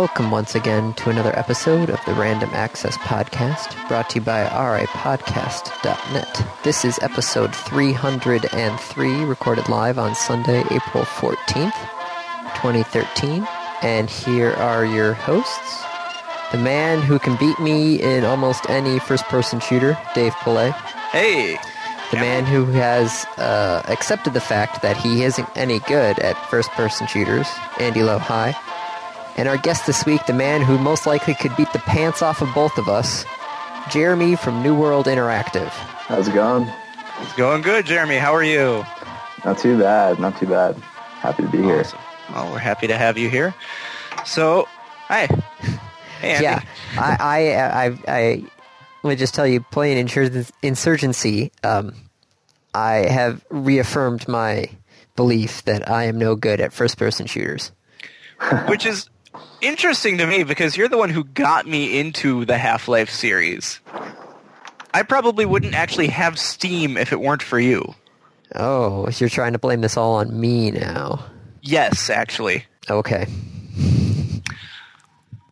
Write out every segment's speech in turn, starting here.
Welcome once again to another episode of the Random Access Podcast, brought to you by rapodcast.net. This is episode 303, recorded live on Sunday, April 14th, 2013. And here are your hosts. The man who can beat me in almost any first-person shooter, Dave Pillay. Hey! The man who has uh, accepted the fact that he isn't any good at first-person shooters, Andy Lowe. Hi. And our guest this week, the man who most likely could beat the pants off of both of us, Jeremy from New World Interactive. How's it going? It's going good, Jeremy. How are you? Not too bad. Not too bad. Happy to be here. Awesome. Well, we're happy to have you here. So, hi. Hey, Andy. Yeah, I, I, I, I would just tell you, playing Insur- Insurgency, um, I have reaffirmed my belief that I am no good at first-person shooters. Which is interesting to me because you're the one who got me into the Half-Life series. I probably wouldn't actually have Steam if it weren't for you. Oh, you're trying to blame this all on me now. Yes, actually. Okay.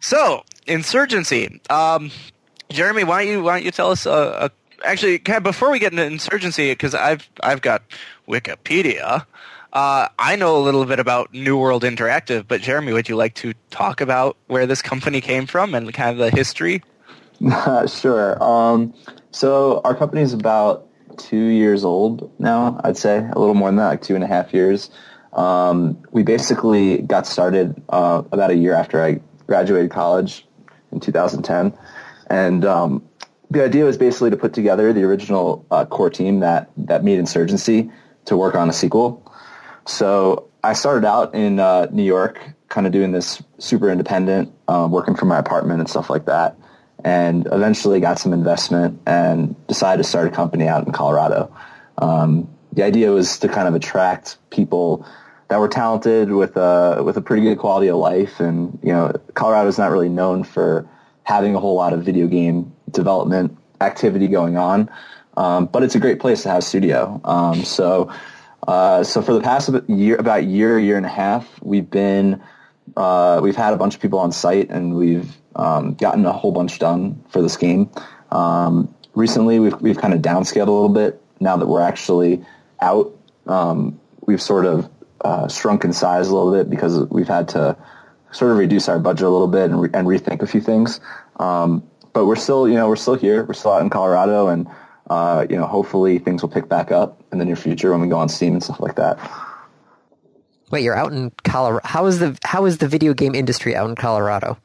So, Insurgency. Um, Jeremy, why don't you why don't you tell us? Uh, uh, actually, before we get into Insurgency, because I've I've got Wikipedia. Uh, I know a little bit about New World Interactive, but Jeremy, would you like to talk about where this company came from and kind of the history? sure. Um, so our company is about two years old now. I'd say a little more than that, like two and a half years. Um, we basically got started uh, about a year after I graduated college in 2010, and um, the idea was basically to put together the original uh, core team that that made Insurgency to work on a sequel. So I started out in uh, New York, kind of doing this super independent, um, working from my apartment and stuff like that, and eventually got some investment and decided to start a company out in Colorado. Um, the idea was to kind of attract people that were talented with a with a pretty good quality of life, and you know, Colorado is not really known for having a whole lot of video game development activity going on, um, but it's a great place to have studio. Um, so. Uh, so for the past year, about year, year and a half, we've been, uh, we've had a bunch of people on site and we've um, gotten a whole bunch done for this game. Um, recently, we've we've kind of downscaled a little bit. Now that we're actually out, um, we've sort of uh, shrunk in size a little bit because we've had to sort of reduce our budget a little bit and, re- and rethink a few things. Um, but we're still, you know, we're still here. We're still out in Colorado and uh, you know, hopefully things will pick back up in the near future when we go on Steam and stuff like that. Wait, you're out in Colorado. How is the how is the video game industry out in Colorado?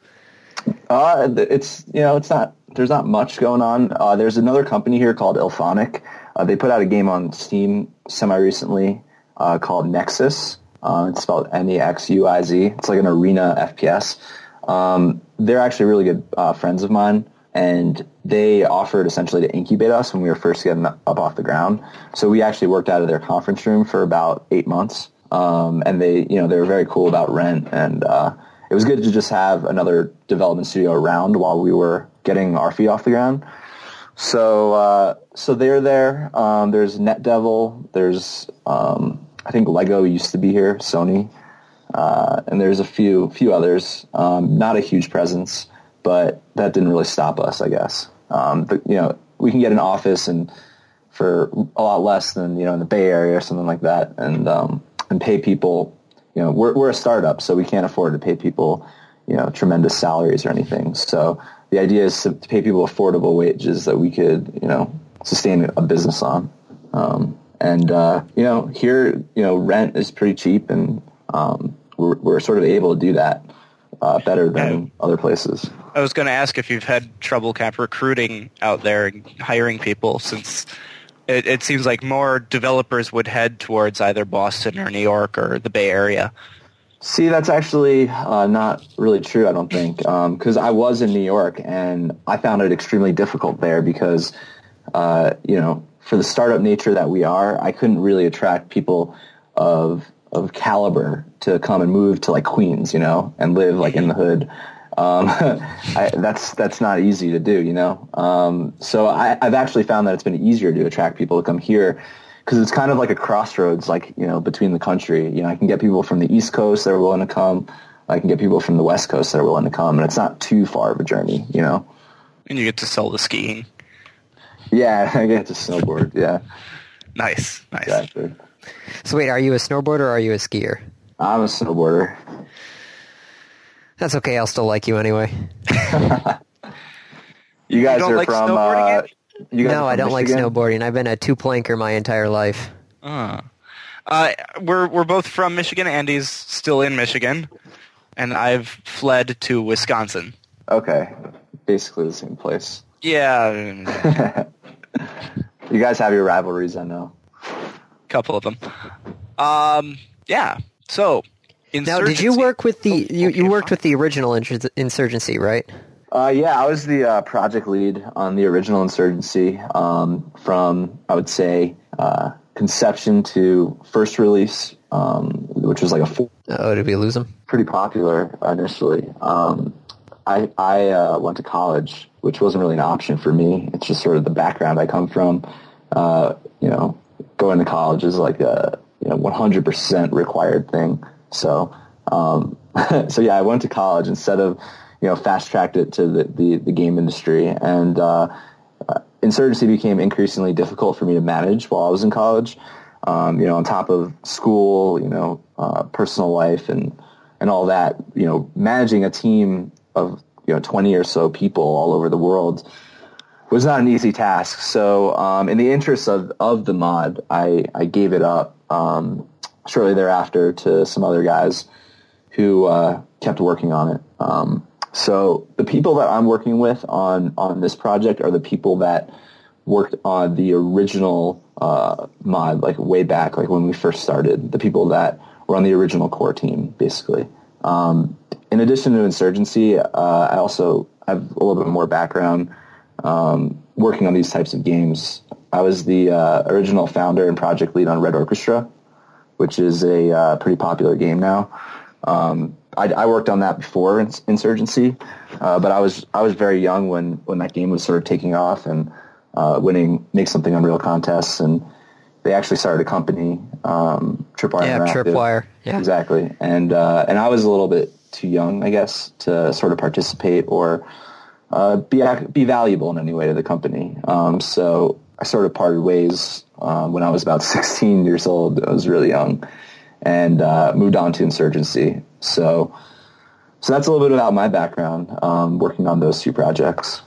Uh, it's you know, it's not there's not much going on. Uh, there's another company here called IllFonic. Uh, they put out a game on Steam semi recently uh, called Nexuiz. Uh, it's spelled N-E-X-U-I-Z. It's like an arena FPS. Um, they're actually really good uh, friends of mine and they offered essentially to incubate us when we were first getting up off the ground. So we actually worked out of their conference room for about eight months, um, and they, you know, they were very cool about rent, and uh, it was good to just have another development studio around while we were getting our feet off the ground. So, uh, so they're there. Um, there's NetDevil. There's, um, I think Lego used to be here, Sony, uh, and there's a few few others. Um, not a huge presence but that didn't really stop us, I guess. Um, but, you know, we can get an office and for a lot less than you know in the Bay Area or something like that, and um, and pay people. You know, we're we're a startup, so we can't afford to pay people, you know, tremendous salaries or anything. So the idea is to pay people affordable wages that we could, you know, sustain a business on. Um, and uh, you know, here, you know, rent is pretty cheap, and um, we're we're sort of able to do that uh, better than other places. I was going to ask if you've had trouble kind of recruiting out there and hiring people since it, it seems like more developers would head towards either Boston or New York or the Bay Area. See, that's actually uh, not really true, I don't think, because um, I was in New York and I found it extremely difficult there because, uh, you know, for the startup nature that we are, I couldn't really attract people of of caliber to come and move to like Queens, you know, and live like in the hood. Um, I, that's that's not easy to do, you know. Um, so I, have actually found that it's been easier to attract people to come here because it's kind of like a crossroads, like you know, between the country. You know, I can get people from the East Coast that are willing to come. I can get people from the West Coast that are willing to come, and it's not too far of a journey, you know. And you get to sell the skiing. Yeah, I get to snowboard. Yeah, Nice, nice. exactly. So wait, are you a snowboarder or are you a skier? I'm a snowboarder. That's okay. I'll still like you anyway. You guys don't are like from. snowboarding, Uh, you guys No, are I don't like snowboarding. I've been a two planker my entire life. Uh, uh, we're we're both from Michigan. Andy's still in Michigan, and I've fled to Wisconsin. Okay, basically the same place. Yeah, You guys have your rivalries, I know. a couple of them. Um, yeah. So, Now, did you work with the Oh, you, okay, you worked fine. with the original insurgency, right? Uh, yeah, I was the uh, project lead on the original Insurgency um, from, I would say, uh, conception to first release, um, which was like a four, Oh, did we lose him? pretty popular initially. Um, I, I uh, went to college, which wasn't really an option for me. It's just sort of the background I come from. Uh, you know, going to college is like a you know 100% required thing. So, um, so yeah, I went to college instead of you know fast tracked it to the, the, the game industry, and uh, uh, insurgency became increasingly difficult for me to manage while I was in college. Um, you know, on top of school, you know, uh, personal life and and all that, you know, managing a team of you know 20 or so people all over the world was not an easy task. So, um, in the interest of, of the mod, I, I gave it up um, shortly thereafter to some other guys who uh, kept working on it. Um, so, the people that I'm working with on on this project are the people that worked on the original uh, mod, like way back, like when we first started. The people that were on the original core team, basically. Um, in addition to insurgency, uh, I also have a little bit more background um, working on these types of games. I was the uh, original founder and project lead on Red Orchestra, which is a uh, pretty popular game now. Um, I, I worked on that before Insurgency, uh, but I was I was very young when, when that game was sort of taking off and uh, winning Make Something Unreal contests, and they actually started a company, um, Tripwire Yeah. Tripwire. Yeah. Exactly. And uh, and I was a little bit too young, I guess, to sort of participate or uh, be be valuable in any way to the company. Um, so I sort of parted ways uh, when I was about 16 years old. I was really young, and uh, moved on to insurgency. So so that's a little bit about my background, um, working on those two projects.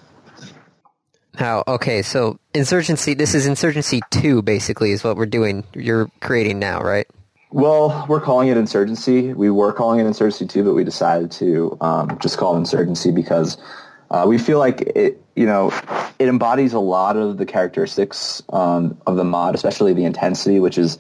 Now, okay, so insurgency. This is insurgency two, basically, is what we're doing. You're creating now, right? Well, we're calling it insurgency. We were calling it insurgency two, but we decided to um, just call it insurgency because uh, we feel like it, you know, it embodies a lot of the characteristics um, of the mod, especially the intensity, which is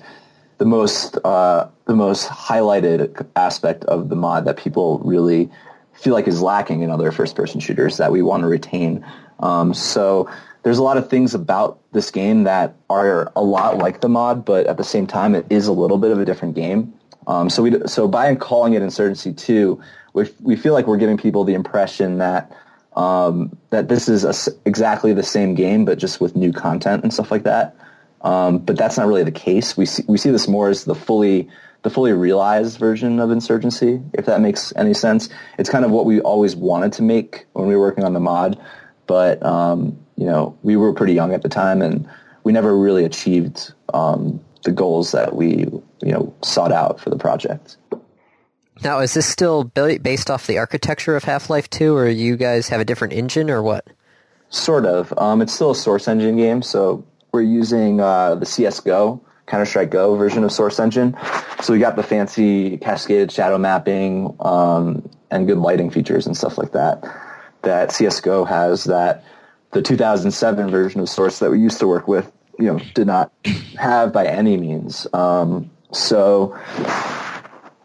the most uh, the most highlighted aspect of the mod that people really feel like is lacking in other first person shooters that we want to retain. Um, so there's a lot of things about this game that are a lot like the mod, but at the same time, it is a little bit of a different game. Um, so we so by calling it Insurgency Two, we we feel like we're giving people the impression that um, that this is a exactly the same game, but just with new content and stuff like that. Um, but that's not really the case. We see we see this more as the fully the fully realized version of Insurgency, if that makes any sense. It's kind of what we always wanted to make when we were working on the mod, but um, you know we were pretty young at the time, and we never really achieved um, the goals that we you know sought out for the project. Now, is this still based off the architecture of Half-Life 2, or you guys have a different engine, or what? Sort of. Um, it's still a Source Engine game, so we're using uh, the CS:GO, Counter-Strike Go version of Source Engine. So we got the fancy cascaded shadow mapping um, and good lighting features and stuff like that. That CS:GO has that the 2007 version of Source that we used to work with, you know, did not have by any means. Um, so,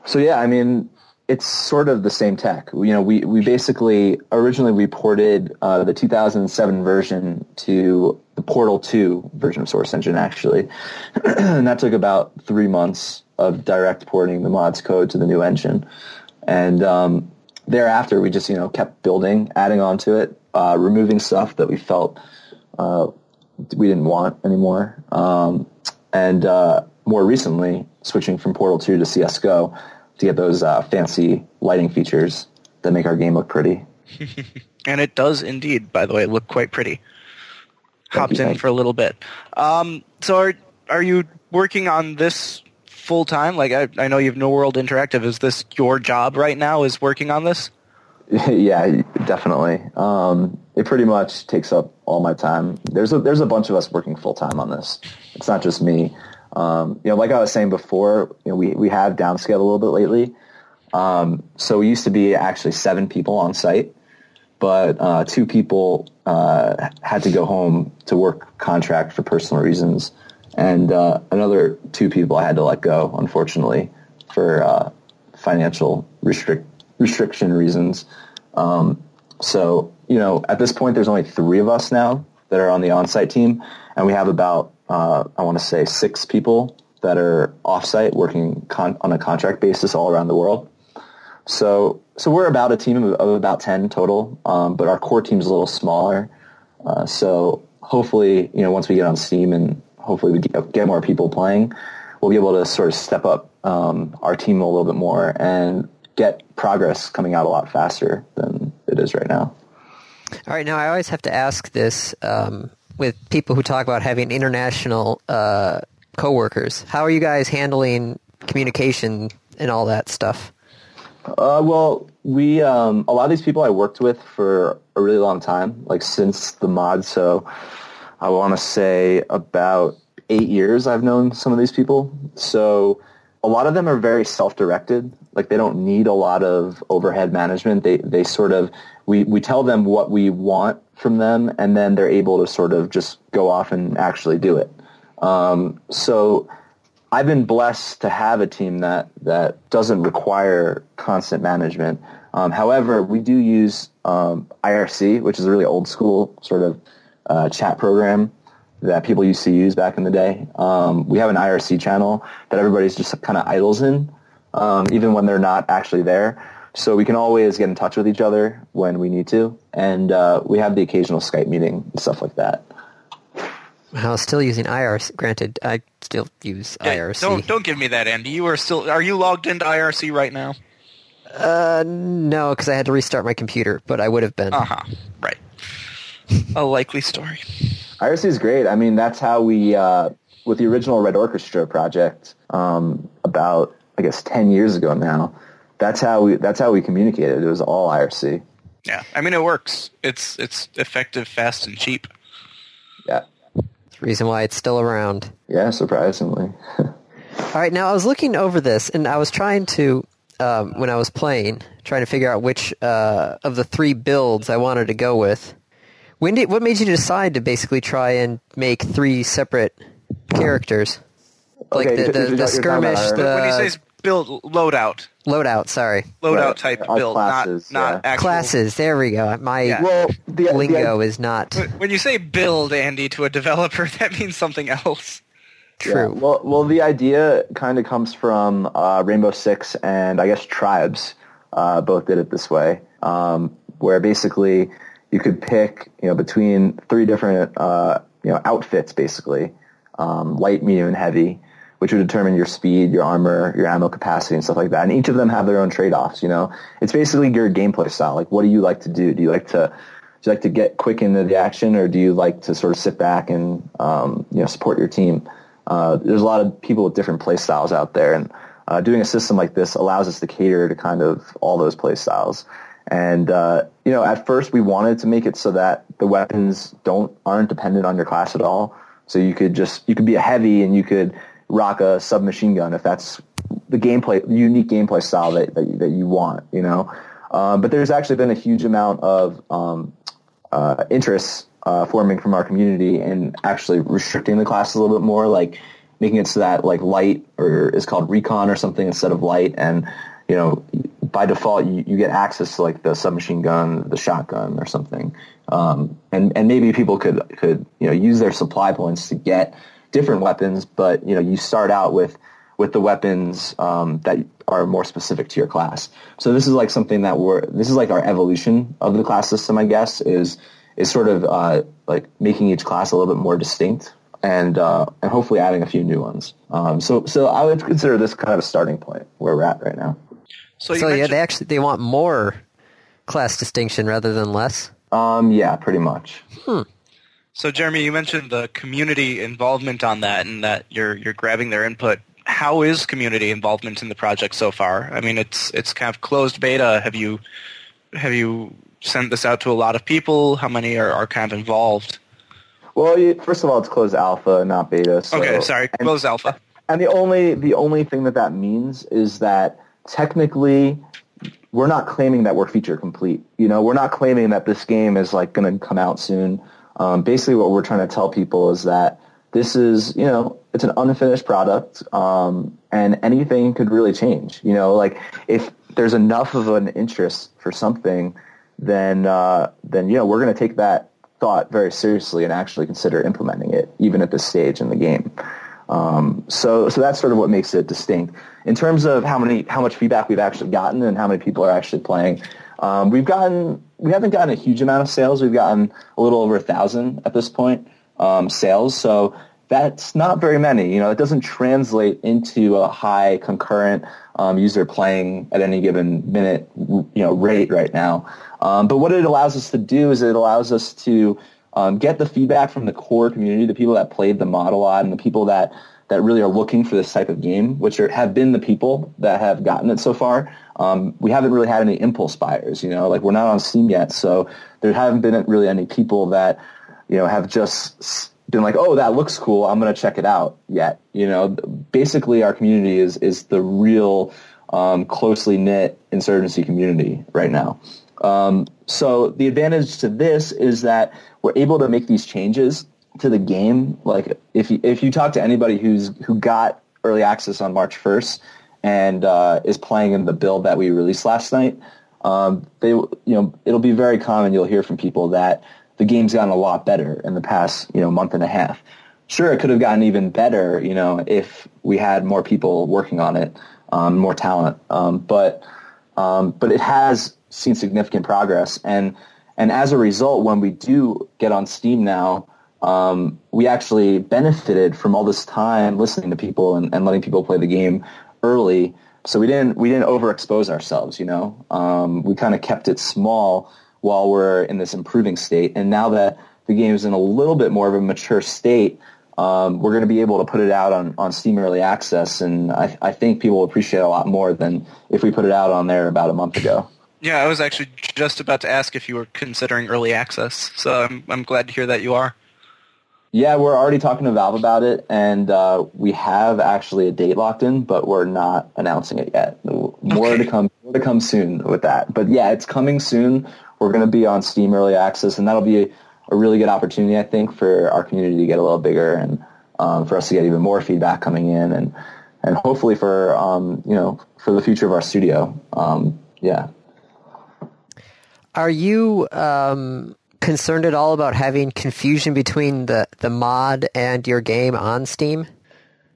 so yeah, I mean, it's sort of the same tech. You know, we, we basically originally we ported uh, the 2007 version to the Portal 2 version of Source Engine actually, and that took about three months of direct porting the mods code to the new engine, and um, thereafter we just you know kept building, adding on to it, uh, removing stuff that we felt uh, we didn't want anymore, um, and uh, more recently switching from Portal 2 to CS:GO to get those uh, fancy lighting features that make our game look pretty. and it does indeed, by the way, look quite pretty. Hopped you, in for a little bit. Um, so are are you working on this full time? Like I, I know you have New World Interactive. Is this your job right now? Is working on this? yeah, definitely. Um, it pretty much takes up all my time. There's a there's a bunch of us working full time on this. It's not just me. Um, you know, like I was saying before, you know, we we have downscaled a little bit lately. Um, so we used to be actually seven people on site, but uh, two people uh, had to go home to work contract for personal reasons, and uh, another two people I had to let go, unfortunately, for uh, financial restrict restriction reasons. Um, so you know, at this point, there's only three of us now that are on the on-site team, and we have about uh, I want to say six people that are off-site working con- on a contract basis all around the world. So, so we're about a team of, of about 10 total, um, but our core team is a little smaller. Uh, so hopefully, you know, once we get on Steam and hopefully we get, get more people playing, we'll be able to sort of step up um, our team a little bit more and get progress coming out a lot faster than it is right now. All right, now I always have to ask this um, with people who talk about having international uh, coworkers. How are you guys handling communication and all that stuff? Uh, well, we um, a lot of these people I worked with for a really long time, like since the mod. So I want to say about eight years. I've known some of these people. So a lot of them are very self-directed. Like they don't need a lot of overhead management. They they sort of we we tell them what we want from them, and then they're able to sort of just go off and actually do it. Um, so I've been blessed to have a team that that doesn't require constant management. Um, however, we do use um, IRC, which is a really old school sort of uh, chat program that people used to use back in the day. Um, we have an IRC channel that everybody's just kind of idles in, um, even when they're not actually there. So we can always get in touch with each other when we need to, and uh, we have the occasional Skype meeting and stuff like that. I was still using IRC. Granted, I still use IRC. Don't don't give me that, Andy. You are still are you logged into IRC right now? Uh, no, because I had to restart my computer, but I would have been. Uh huh. Right. A likely story. IRC is great. I mean, that's how we uh, with the original Red Orchestra project um, about I guess ten years ago now. That's how we that's how we communicated. It was all IRC. Yeah, I mean it works. It's it's effective, fast, and cheap. Yeah. Reason why it's still around. Yeah, surprisingly. All right, now I was looking over this, and I was trying to, um, when I was playing, trying to figure out which uh, of the three builds I wanted to go with. When did what made you decide to basically try and make three separate characters? Like Okay, the, the, the skirmish, the when he says build loadout, loadout. Sorry, loadout Right. type Our build, classes, not not yeah. actual classes. There we go. My Yeah. well, the, the- lingo is not When- When you say build, Andy, to a developer, that means something else. Yeah, true. well, well, the idea kind of comes from uh, Rainbow Six and I guess Tribes. Uh, both did it this way, um, where basically you could pick, you know, between three different, uh, you know, outfits, basically, um, light, medium, and heavy, which would determine your speed, your armor, your ammo capacity, and stuff like that. And each of them have their own trade-offs. You know, it's basically your gameplay style. Like, what do you like to do? Do you like to do you like to get quick into the action, or do you like to sort of sit back and um, you know support your team? Uh, there's a lot of people with different play styles out there, and uh, doing a system like this allows us to cater to kind of all those play styles. And uh, you know, at first we wanted to make it so that the weapons don't aren't dependent on your class at all. So you could just you could be a heavy and you could rock a submachine gun if that's the gameplay, unique gameplay style that that, you- that you want. You know, um, but there's actually been a huge amount of um, uh, interest uh, forming from our community and actually restricting the class a little bit more, like making it so that like light or is called recon or something instead of light, and you know by default you, you get access to like the submachine gun, the shotgun or something, um, and and maybe people could could you know use their supply points to get different weapons, but you know you start out with with the weapons um, that are more specific to your class. So this is like something that we're this is like our evolution of the class system, I guess, is is sort of uh, like making each class a little bit more distinct and uh, and hopefully adding a few new ones. Um, so so I would consider this kind of a starting point where we're at right now. So, So yeah, they actually they want more class distinction rather than less. Um, yeah, pretty much. So Jeremy, you mentioned the community involvement on that, and that you're you're grabbing their input. How is community involvement in the project so far? I mean, it's it's kind of closed beta. Have you have you sent this out to a lot of people? How many are, are kind of involved? Well, you, first of all, it's closed alpha, not beta. So, Okay, sorry, and- closed alpha. And the only the only thing that that means is that technically we're not claiming that we're feature complete. You know, we're not claiming that this game is like going to come out soon. Um, basically, what we're trying to tell people is that this is, you know, it's an unfinished product, um, and anything could really change. You know, like if there's enough of an interest for something, then uh, then you know we're going to take that thought very seriously and actually consider implementing it, even at this stage in the game. Um, so, so that's sort of what makes it distinct. In terms of how many, how much feedback we've actually gotten and how many people are actually playing, um, we've gotten, we haven't gotten a huge amount of sales. We've gotten a little over a thousand at this point um, sales. So that's not very many. You know, it doesn't translate into a high concurrent um, user playing at any given minute, you know, rate right now. Um, but what it allows us to do is it allows us to um, get the feedback from the core community, the people that played the mod a lot, and the people that that really are looking for this type of game, which are, have been the people that have gotten it so far. Um, we haven't really had any impulse buyers, you know, like we're not on Steam yet, so there haven't been really any people that, you know, have just been like, oh, that looks cool, I'm going to check it out yet. You know, basically our community is is the real um, closely knit insurgency community right now. Um, so the advantage to this is that we're able to make these changes to the game. Like if you, if you talk to anybody who's who got early access on March 1st and uh, is playing in the build that we released last night, um, they you know it'll be very common. You'll hear from people that the game's gotten a lot better in the past you know month and a half. Sure, it could have gotten even better, you know, if we had more people working on it, um, more talent. Um, but um, but it has seen significant progress, and and as a result, when we do get on Steam now, um, we actually benefited from all this time listening to people and, and letting people play the game early. So we didn't we didn't overexpose ourselves, you know. Um, we kind of kept it small while we're in this improving state, and now that the game is in a little bit more of a mature state, um, we're going to be able to put it out on, on Steam Early Access, and I, I think people will appreciate it a lot more than if we put it out on there about a month ago. Yeah, I was actually just about to ask if you were considering early access, so I'm I'm glad to hear that you are. Yeah, we're already talking to Valve about it, and uh, we have actually a date locked in, but we're not announcing it yet. More Okay. to come. More to come soon with that. But yeah, it's coming soon. We're going to be on Steam Early Access, and that'll be a, a really good opportunity, I think, for our community to get a little bigger and um, for us to get even more feedback coming in, and and hopefully for um, you know for the future of our studio. Um, yeah. Are you um, concerned at all about having confusion between the, the mod and your game on Steam?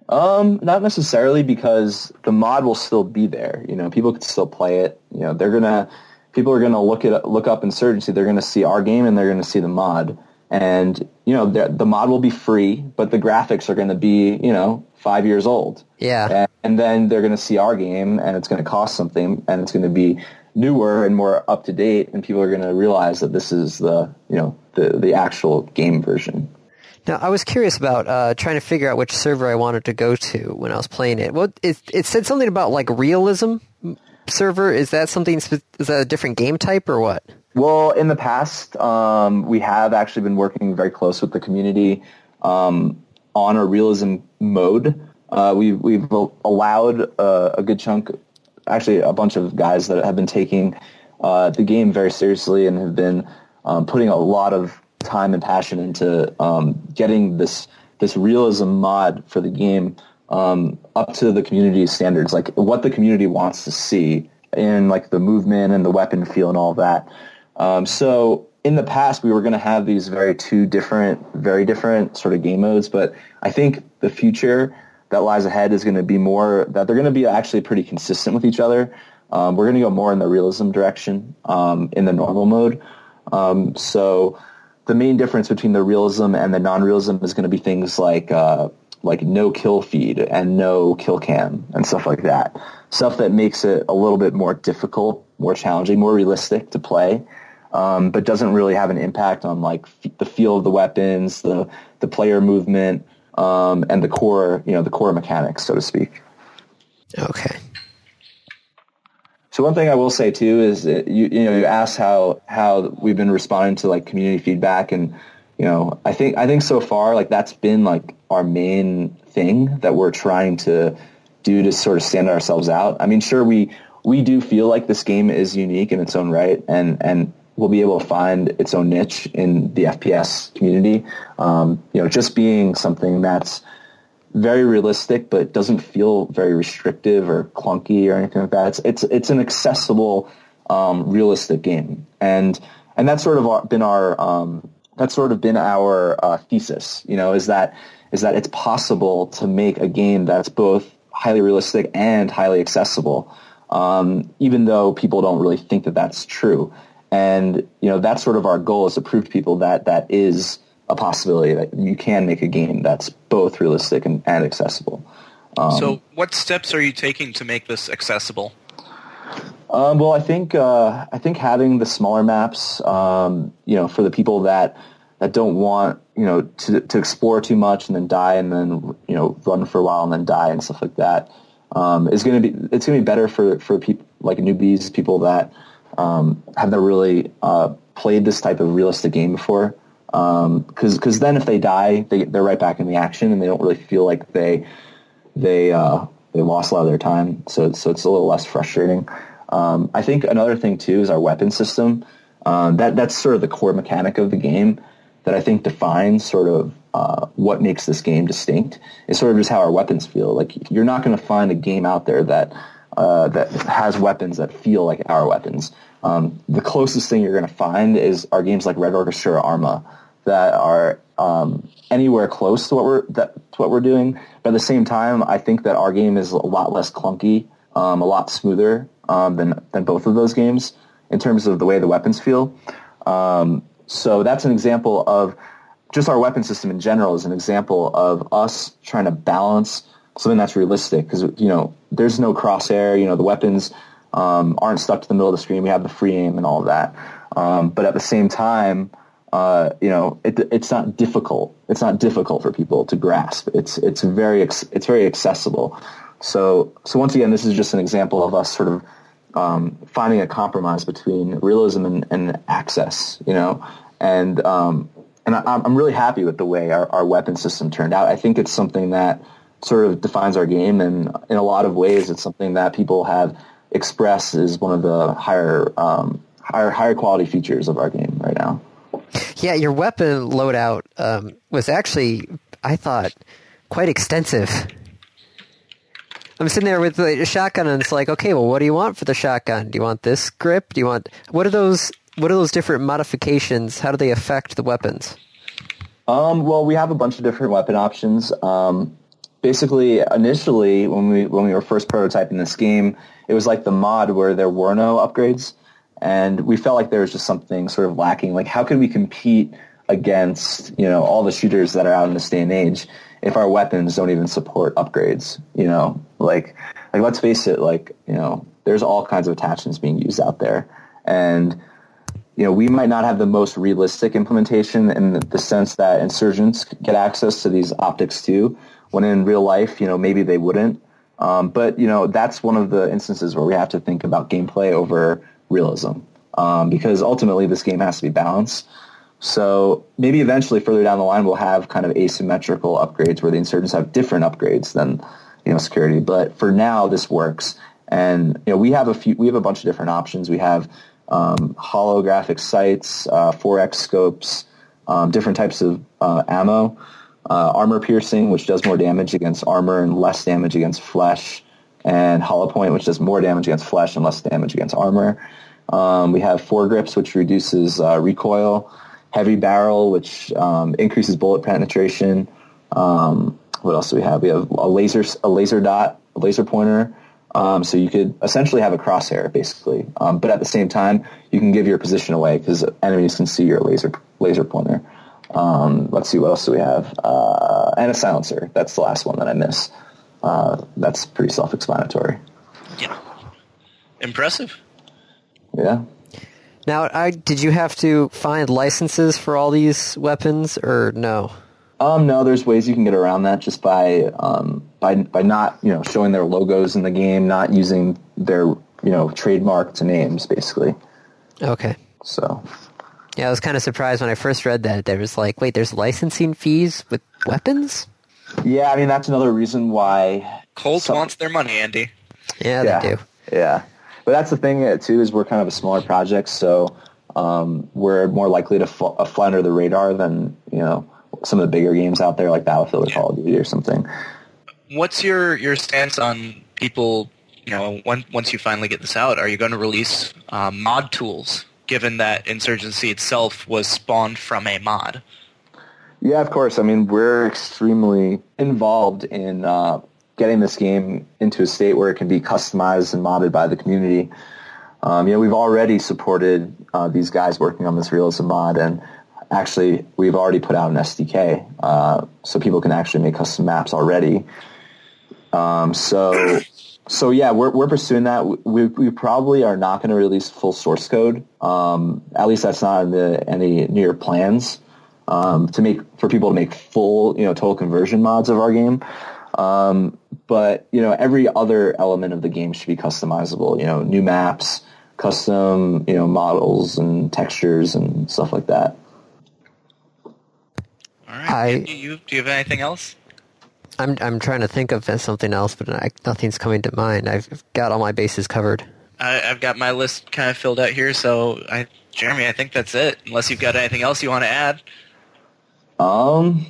Um, not necessarily because the mod will still be there. You know, people can still play it. You know, they're gonna people are gonna look at look up Insurgency. They're gonna see our game and they're gonna see the mod. And you know, the, the mod will be free, but the graphics are gonna be you know five years old. Yeah. And, and then they're gonna see our game and it's gonna cost something and it's gonna be newer and more up to date, and people are gonna realize that this is the you know the the actual game version. Now, I was curious about uh, trying to figure out which server I wanted to go to when I was playing it. Well, it, it said something about like realism server. Is that something? Is that a different game type or what? Well, in the past, um, we have actually been working very close with the community um, on a realism mode. Uh, we, we've allowed uh, a good chunk, actually a bunch of guys that have been taking uh, the game very seriously and have been um, putting a lot of time and passion into um, getting this this realism mod for the game um, up to the community standards, like what the community wants to see in like the movement and the weapon feel and all that. Um, so in the past, we were going to have these very two different, very different sort of game modes, but I think the future that lies ahead is going to be more that they're going to be actually pretty consistent with each other. Um, we're going to go more in the realism direction um, in the normal mode. Um, so the main difference between the realism and the non-realism is going to be things like uh, like no kill feed and no kill cam and stuff like that. Stuff that makes it a little bit more difficult, more challenging, more realistic to play, um, but doesn't really have an impact on like f- the feel of the weapons, the the player movement, um, and the core, you know, the core mechanics, so to speak. Okay. So one thing I will say too is that you you know you asked how how we've been responding to like community feedback and you know I think I think so far like that's been like our main thing that we're trying to do to sort of stand ourselves out. I mean sure we we do feel like this game is unique in its own right and and will be able to find its own niche in the FPS community. Um, you know just being something that's very realistic, but doesn't feel very restrictive or clunky or anything like that. It's it's it's an accessible, um, realistic game, and and that's sort of been our um, that's sort of been our uh, thesis. You know, is that is that it's possible to make a game that's both highly realistic and highly accessible, um, even though people don't really think that that's true. And you know, that's sort of our goal is to prove to people that that is a possibility that you can make a game that's both realistic and, and accessible. Um, so, what steps are you taking to make this accessible? Um, well, I think uh, I think having the smaller maps, um, you know, for the people that that don't want you know to to explore too much and then die and then you know run for a while and then die and stuff like that um, is going to be it's going to be better for for people like newbies, people that um, have never really uh, played this type of realistic game before because um, because then if they die, they they're right back in the action and they don't really feel like they they uh, they lost a lot of their time. So so it's a little less frustrating. Um, I think another thing too is our weapon system. Um, that that's sort of the core mechanic of the game that I think defines sort of uh, what makes this game distinct. Is sort of just how our weapons feel. Like you're not going to find a game out there that uh, that has weapons that feel like our weapons. Um, the closest thing you're going to find is our games like Red Orchestra Arma, that are um, anywhere close to what we're that, to what we're doing. But at the same time, I think that our game is a lot less clunky, um, a lot smoother um, than than both of those games in terms of the way the weapons feel. Um, so that's an example of just our weapon system in general is an example of us trying to balance something that's realistic because you know there's no crosshair. You know the weapons um, aren't stuck to the middle of the screen. We have the free aim and all of that. Um, but at the same time, uh, you know, it, it's not difficult. It's not difficult for people to grasp. It's it's very it's very accessible. So so once again, this is just an example of us sort of um, finding a compromise between realism and, and access. You know, and um, and I, I'm really happy with the way our, our weapon system turned out. I think it's something that sort of defines our game, and in a lot of ways, it's something that people have expressed as one of the higher um, higher higher quality features of our game right now. Yeah, your weapon loadout um, was actually, I thought, quite extensive. I'm sitting there with a shotgun, and it's like, okay, well, what do you want for the shotgun? Do you want this grip? Do you want what are those? What are those different modifications? How do they affect the weapons? Um, well, we have a bunch of different weapon options. Um, basically, initially, when we when we were first prototyping this game, it was like the mod where there were no upgrades and we felt like there was just something sort of lacking. Like, how can we compete against you know all the shooters that are out in this day and age if our weapons don't even support upgrades? You know, like like let's face it, like you know, there's all kinds of attachments being used out there, and you know, we might not have the most realistic implementation in the sense that insurgents get access to these optics too, when in real life, you know, maybe they wouldn't. Um, but you know, that's one of the instances where we have to think about gameplay over realism um, because ultimately this game has to be balanced. So maybe eventually further down the line we'll have kind of asymmetrical upgrades where the insurgents have different upgrades than you know security. But for now this works, and you know we have a few we have a bunch of different options. We have um, holographic sights, uh, 4x scopes, um, different types of uh, ammo, uh, armor piercing, which does more damage against armor and less damage against flesh, and hollow point, which does more damage against flesh and less damage against armor. Um, we have foregrips, which reduces uh, recoil. Heavy barrel, which um, increases bullet penetration. Um, what else do we have? We have a laser, a laser dot, a laser pointer. Um, so you could essentially have a crosshair, basically. Um, but at the same time, you can give your position away because enemies can see your laser laser pointer. Um, let's see, what else do we have? Uh, and a silencer. That's the last one that I miss. Uh, that's pretty self-explanatory. Yeah. Impressive. Yeah. Now, I, did you have to find licenses for all these weapons, or no? Um, no, there's ways you can get around that just by um, by by not you know showing their logos in the game, not using their you know trademarked names, basically. Okay. So Yeah, I was kind of surprised when I first read that. There was like, wait, there's licensing fees with weapons? yeah, I mean that's another reason why Colt Some- wants their money, Andy. Yeah, yeah, they do. Yeah, but that's the thing uh, too is we're kind of a smaller project, so um, we're more likely to fl- uh, fly under the radar than you know some of the bigger games out there like Battlefield or Call of Duty or something. What's your, your stance on people, you know, when, once you finally get this out, are you going to release um, mod tools, given that Insurgency itself was spawned from a mod? Yeah, of course. I mean, we're extremely involved in uh, getting this game into a state where it can be customized and modded by the community. Um, you know, we've already supported uh, these guys working on this realism mod, and actually, we've already put out an SDK, uh, so people can actually make custom maps already. Um, so, so yeah, we're we're pursuing that. We we probably are not going to release full source code. Um, at least that's not in the, any near plans um, to make for people to make full, you know, total conversion mods of our game. Um, but you know, every other element of the game should be customizable. You know, new maps, custom, you know, models and textures and stuff like that. All right. I- Andy, you, do you have anything else? I'm I'm trying to think of something else, but I, nothing's coming to mind. I've got all my bases covered. I, I've got my list kind of filled out here, so I, Jeremy, I think that's it. Unless you've got anything else you want to add. Um,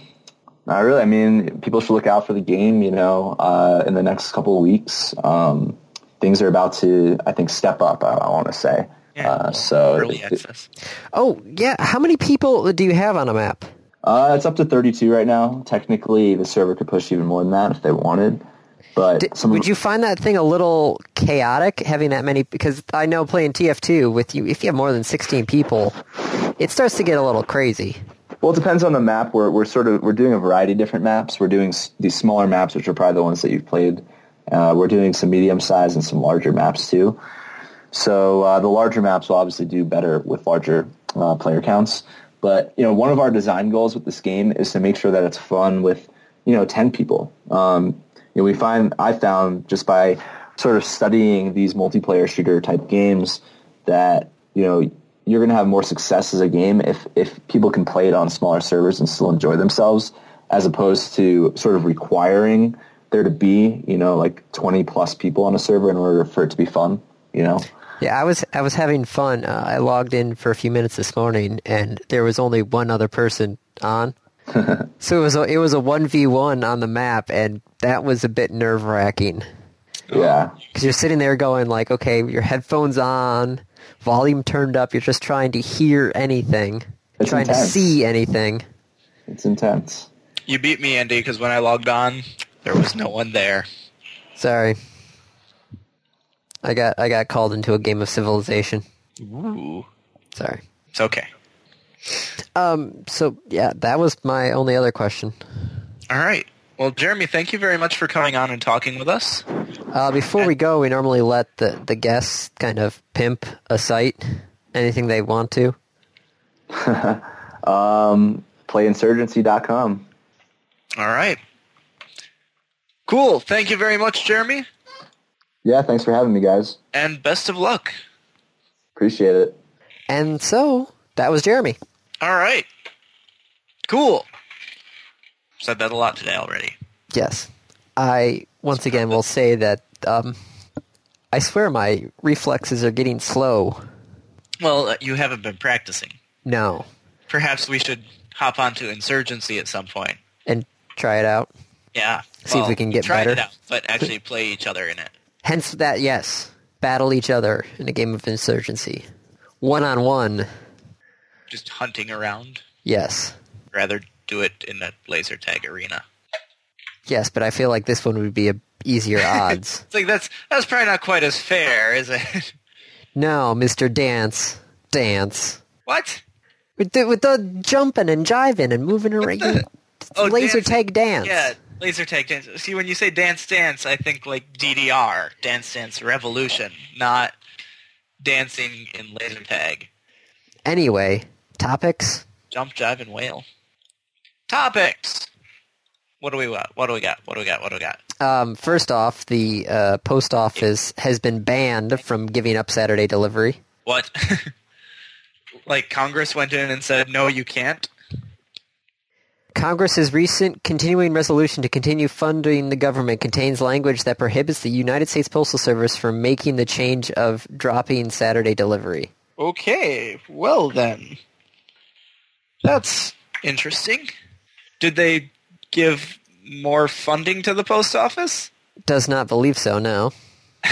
not really. I mean, people should look out for the game. You know, uh, in the next couple of weeks, um, things are about to, I think, step up. I, I want to say. Yeah, uh, so early access. Oh yeah, how many people do you have on a map? Uh, it's up to 32 right now. Technically, the server could push even more than that if they wanted. But Did, some would you find that thing a little chaotic having that many? Because I know playing TF2 with you, if you have more than 16 people, it starts to get a little crazy. Well, it depends on the map. We're we're sort of we're doing a variety of different maps. We're doing s- these smaller maps, which are probably the ones that you've played. Uh, we're doing some medium size and some larger maps too. So uh, the larger maps will obviously do better with larger uh, player counts. But you know, one of our design goals with this game is to make sure that it's fun with you know 10 people. Um, you know, we find I found just by sort of studying these multiplayer shooter type games that you know you're going to have more success as a game if if people can play it on smaller servers and still enjoy themselves, as opposed to sort of requiring there to be you know like 20 plus people on a server in order for it to be fun. You know. Yeah, I was I was having fun. Uh, I logged in for a few minutes this morning, and there was only one other person on. so it was a, it was a one v one on the map, and that was a bit nerve wracking Yeah. because you're sitting there going like, okay, your headphones on, volume turned up, you're just trying to hear anything, It's trying to see anything. It's intense. You beat me, Andy, because when I logged on, there was no one there. Sorry, I got I got called into a game of Civilization. Ooh. Sorry. It's okay. Um. So yeah, that was my only other question. All right. Well, Jeremy, thank you very much for coming on and talking with us. Uh, before we go, we normally let the, the guests kind of pimp a site, anything they want to. Um, playinsurgency.com. All right. Cool. Thank you very much, Jeremy, Yeah, thanks for having me, guys. and best of luck. Appreciate it. And so that was Jeremy. All right. Cool. Said that a lot today already. Yes, I once again will say that um, I swear my reflexes are getting slow. Well, uh, you haven't been practicing. No, Perhaps we should hop onto Insurgency at some point. and try it out. Yeah. See if we can get tried better. It out, but actually play each other in it. Hence that yes, battle each other in a game of insurgency, one on one. Just hunting around. Yes, Rather do it in a laser tag arena. yes, but I feel like this one would be a easier odds. It's like that's that's probably not quite as fair, is it? no, Mister Dance, dance. what? With the, with the jumping and jiving and moving around. Oh, laser dancing. tag dance. Yeah, laser tag dance. See, when you say dance dance, I think like DDR, Dance Dance Revolution, not dancing in laser tag. Anyway, topics. Jump, jive, and wail. Topics. What do we got? What do we got? What do we got? What do we got? Um, first off, the uh, post office has been banned from giving up Saturday delivery. What? like Congress went in and said, "No, you can't." Congress's recent continuing resolution to continue funding the government contains language that prohibits the United States Postal Service from making the change of dropping Saturday delivery. Okay, well then. That's interesting. Did they give more funding to the post office? Does not believe so, no.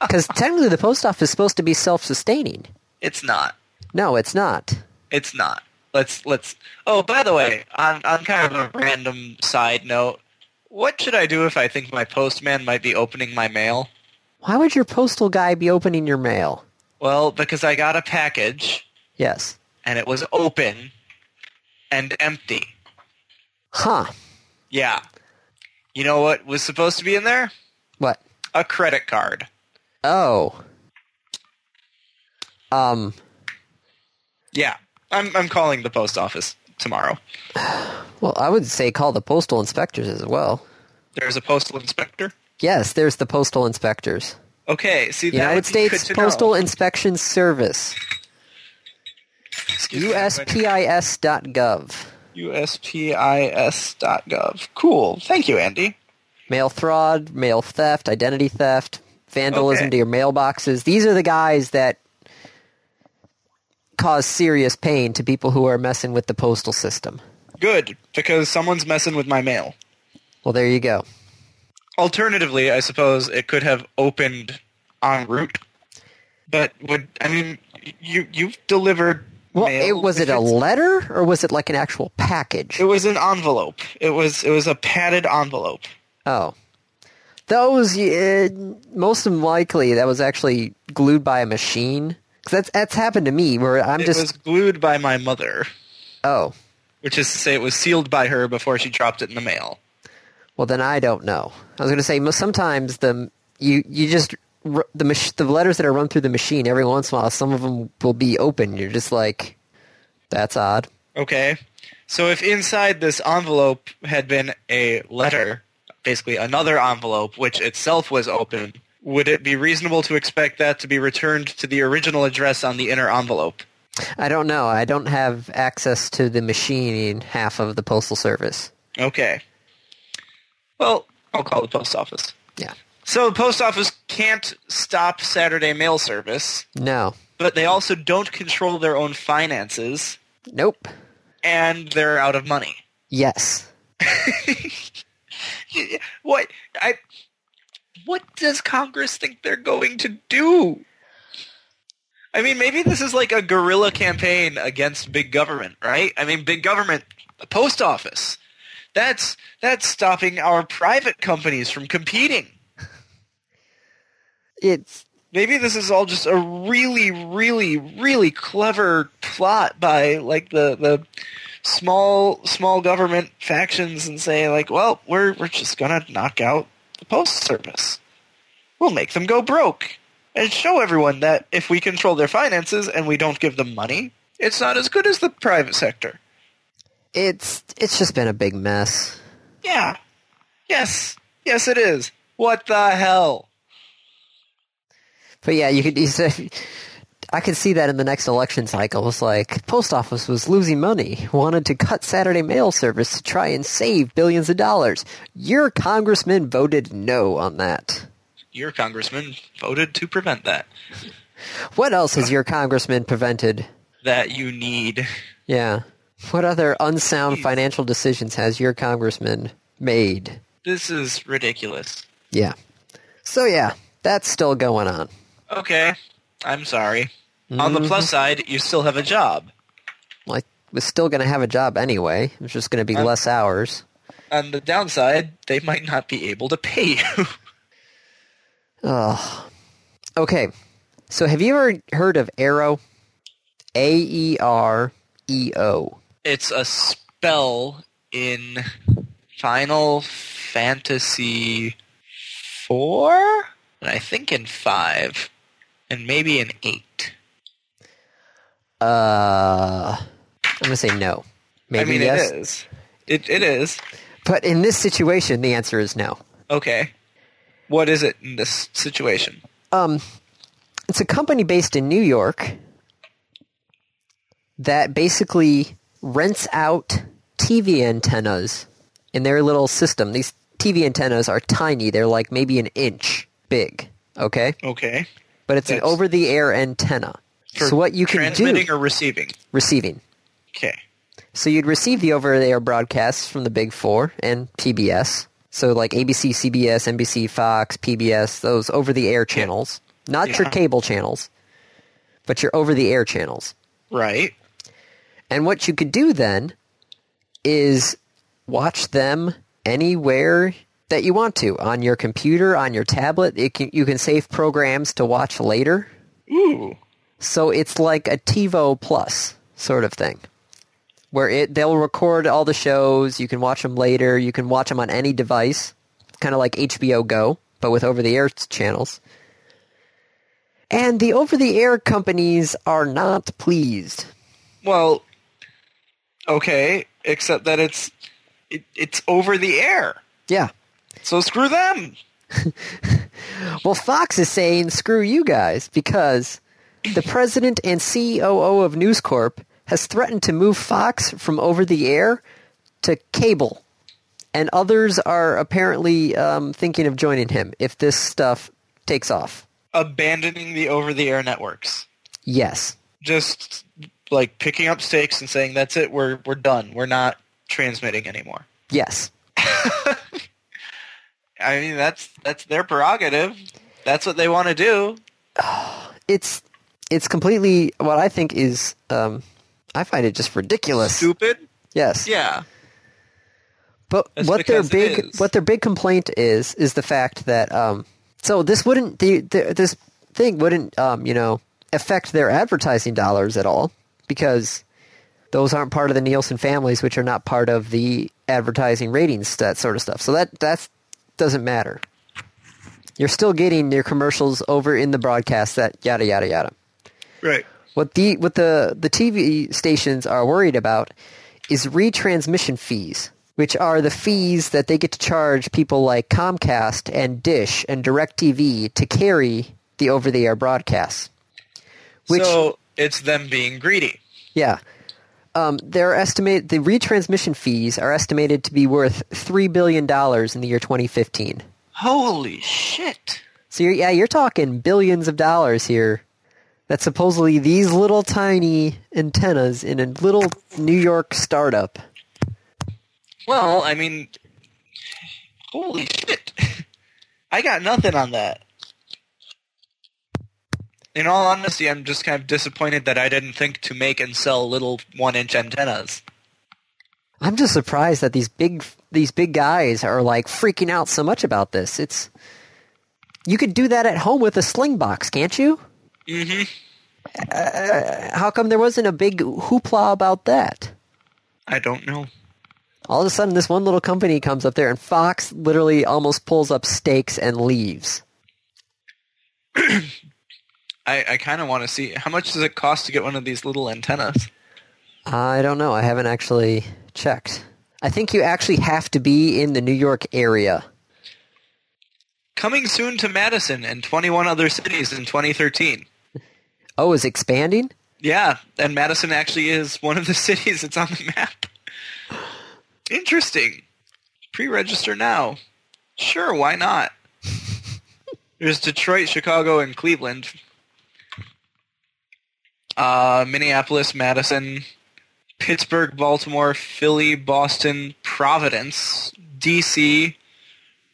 Because technically the post office is supposed to be self-sustaining. It's not. No, it's not. It's not. Let's let's Oh, by the way, on on kind of a random side note, what should I do if I think my postman might be opening my mail? Why would your postal guy be opening your mail? Well, because I got a package Yes. and it was open and empty. Huh. Yeah. You know what was supposed to be in there? What? A credit card. Oh. Um, Yeah. I'm I'm calling the post office tomorrow. well, I would say call the postal inspectors as well. There's a postal inspector. Yes, there's the postal inspectors. Okay, see United States Postal know. Inspection Service. Excuse USPIS.gov. USPIS.gov. Cool. Thank you, Andy. Mail fraud, mail theft, identity theft, vandalism Okay. to your mailboxes. These are the guys that cause serious pain to people who are messing with the postal system. Good, because someone's messing with my mail. Well, there you go. Alternatively, I suppose it could have opened en route. But would I mean you you've delivered Well, mail it, was it a letter or was it like an actual package? It was an envelope. It was it was a padded envelope. Oh. Those, uh, most likely, that was actually glued by a machine. 'Cause that's, that's happened to me where I'm it just, was glued by my mother, oh, which is to say it was sealed by her before she dropped it in the mail. well then I don't know. I was going to say, sometimes the, you, you just, the, mach- the letters that are run through the machine, every once in a while, some of them will be open. You're just like, that's odd. Okay. So if inside this envelope had been a letter, basically another envelope, which itself was open, would it be reasonable to expect that to be returned to the original address on the inner envelope? I don't know. I don't have access to the machine half of the postal service. Okay. Well, I'll call the post office. Yeah. So the post office can't stop Saturday mail service, No. but they also don't control their own finances, Nope. and they're out of money. Yes. What I what does Congress think they're going to do? I mean, maybe this is like a guerrilla campaign against big government, right? I mean, big government, the post office. That's that's stopping our private companies from competing. It's, Maybe this is all just a really, really, really clever plot by like the the small small government factions and say like, well, we're we're just gonna knock out the post service. We'll make them go broke and show everyone that if we control their finances and we don't give them money, it's not as good as the private sector. it's, it's just been a big mess. Yeah. Yes. Yes, it is. What the hell? But yeah, you could. You I could see that in the next election cycle. It was like post office was losing money, wanted to cut Saturday mail service to try and save billions of dollars. Your congressman voted no on that. Your congressman voted to prevent that. What else has your congressman prevented? That you need. Yeah. What other unsound Jeez. financial decisions has your congressman made? This is ridiculous. Yeah. So yeah, that's still going on. Okay, I'm sorry. On the Mm-hmm. plus side, you still have a job. I was still going to have a job anyway. It's just going to be less hours. On the downside, they might not be able to pay you. Oh. Okay. So have you ever heard of Aereo? A E R E O. It's a spell in Final Fantasy four, and I think in five, and maybe in eight. Uh, I'm gonna say no. Maybe I mean, yes. it is. It it is. But in this situation, the answer is no. Okay. What is it in this situation? Um, it's a company based in New York that basically rents out TV antennas in their little system. These TV antennas are tiny; they're like maybe an inch big. Okay, Okay. but it's an over-the-air antenna. For so what you can transmitting do or receiving? receiving. Okay. So you'd receive the over-the-air broadcasts from the big four and PBS. So like ABC, CBS, NBC, Fox, PBS, those over-the-air channels, not your cable channels, but your over-the-air channels. Right. And what you could do then is watch them anywhere that you want to on your computer, on your tablet. It can, you can save programs to watch later. Ooh. So it's like a TiVo Plus sort of thing, where it they'll record all the shows. You can watch them later. You can watch them on any device, kind of like HBO Go, but with over-the-air channels. And the over-the-air companies are not pleased. Well, okay, except that it's it, it's over the air. Yeah. So screw them. Well, Fox is saying screw you guys because the president and COO of News Corp has threatened to move Fox from over the air to cable. And others are apparently um, thinking of joining him if this stuff takes off. Abandoning the over the air networks. Yes. Just like picking up stakes and saying that's it, we're we're done. We're not transmitting anymore. Yes. I mean that's that's their prerogative. That's what they want to do. It's it's completely what I think is um, I find it just ridiculous. Stupid? Yes. Yeah. But That's what their big what their big complaint is is the fact that um, so this wouldn't the, the, this thing wouldn't um, you know affect their advertising dollars at all because those aren't part of the Nielsen families, which are not part of the advertising ratings, that sort of stuff. So that that doesn't matter. You're still getting your commercials over in the broadcast. That yada yada yada. Right. What the what the the TV stations are worried about is retransmission fees, which are the fees that they get to charge people like Comcast and Dish and DirecTV to carry the over-the-air broadcasts. Which so it's them being greedy. yeah. Um, they're estimate the retransmission fees are estimated to be worth three billion dollars in the year 2015. Holy shit. So you're, yeah, you're talking billions of dollars here. That supposedly these little tiny antennas in a little New York startup. Well, I mean, holy shit. I got nothing on that. In all honesty, I'm just kind of disappointed that I didn't think to make and sell little one-inch antennas. I'm just surprised that these big these big guys are like freaking out so much about this. It's you could do that at home with a Slingbox, can't you? Mm-hmm. Uh, how come there wasn't a big hoopla about that? I don't know. All of a sudden, this one little company comes up there, and Fox literally almost pulls up stakes and leaves. I, I kind of want to see how much does it cost to get one of these little antennas. I don't know. I haven't actually checked. I think you actually have to be in the New York area. Coming soon to Madison and 21 other cities in 2013. Oh, is expanding? Yeah, and Madison actually is one of the cities that's on the map. Interesting. Pre-register now. Sure, why not? There's Detroit, Chicago, and Cleveland. Uh, Minneapolis, Madison, Pittsburgh, Baltimore, Philly, Boston, Providence, D.C.,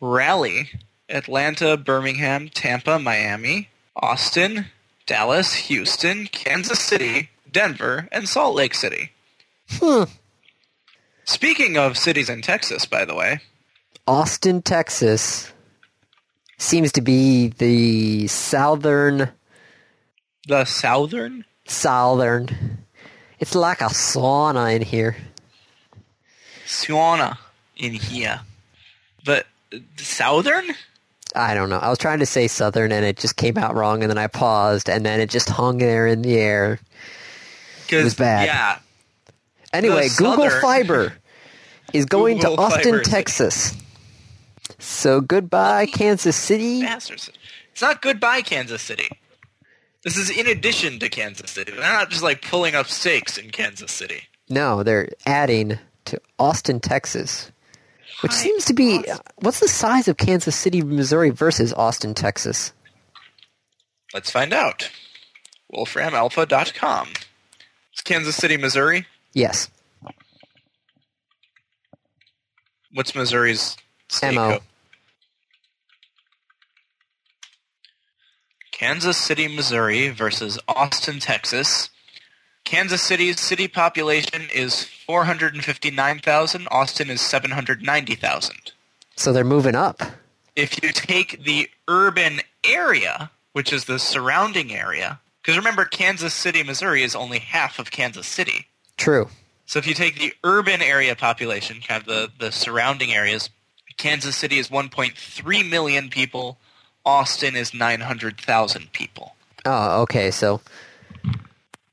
Raleigh, Atlanta, Birmingham, Tampa, Miami, Austin, Dallas, Houston, Kansas City, Denver, and Salt Lake City. Hmm. Speaking of cities in Texas, by the way, Austin, Texas seems to be the southern the southern southern. It's like a sauna in here. Sauna in here. But southern? I don't know. I was trying to say southern and it just came out wrong and then I paused and then it just hung there in the air. It was bad. Yeah. Anyway, Google Fiber is going Google to Austin, Fiber Texas. So goodbye, Kansas City. Bastards. It's not goodbye Kansas City. This is in addition to Kansas City. They're not just like pulling up stakes in Kansas City. No, they're adding to Austin, Texas, which Hi, seems to be Austin. what's the size of Kansas City, Missouri versus Austin, Texas? Let's find out. WolframAlpha.com. It's Kansas City, Missouri. Yes, What's Missouri's state MO. code? Kansas City, Missouri versus Austin, Texas. Kansas City's city population is 459,000. Austin is 790,000. so they're moving up. If you take the urban area, which is the surrounding area, because remember, Kansas City, Missouri is only half of Kansas City. True. So if you take the urban area population, kind of the, the surrounding areas, Kansas City is 1.3 million people. Austin is 900,000 people. Oh, okay. So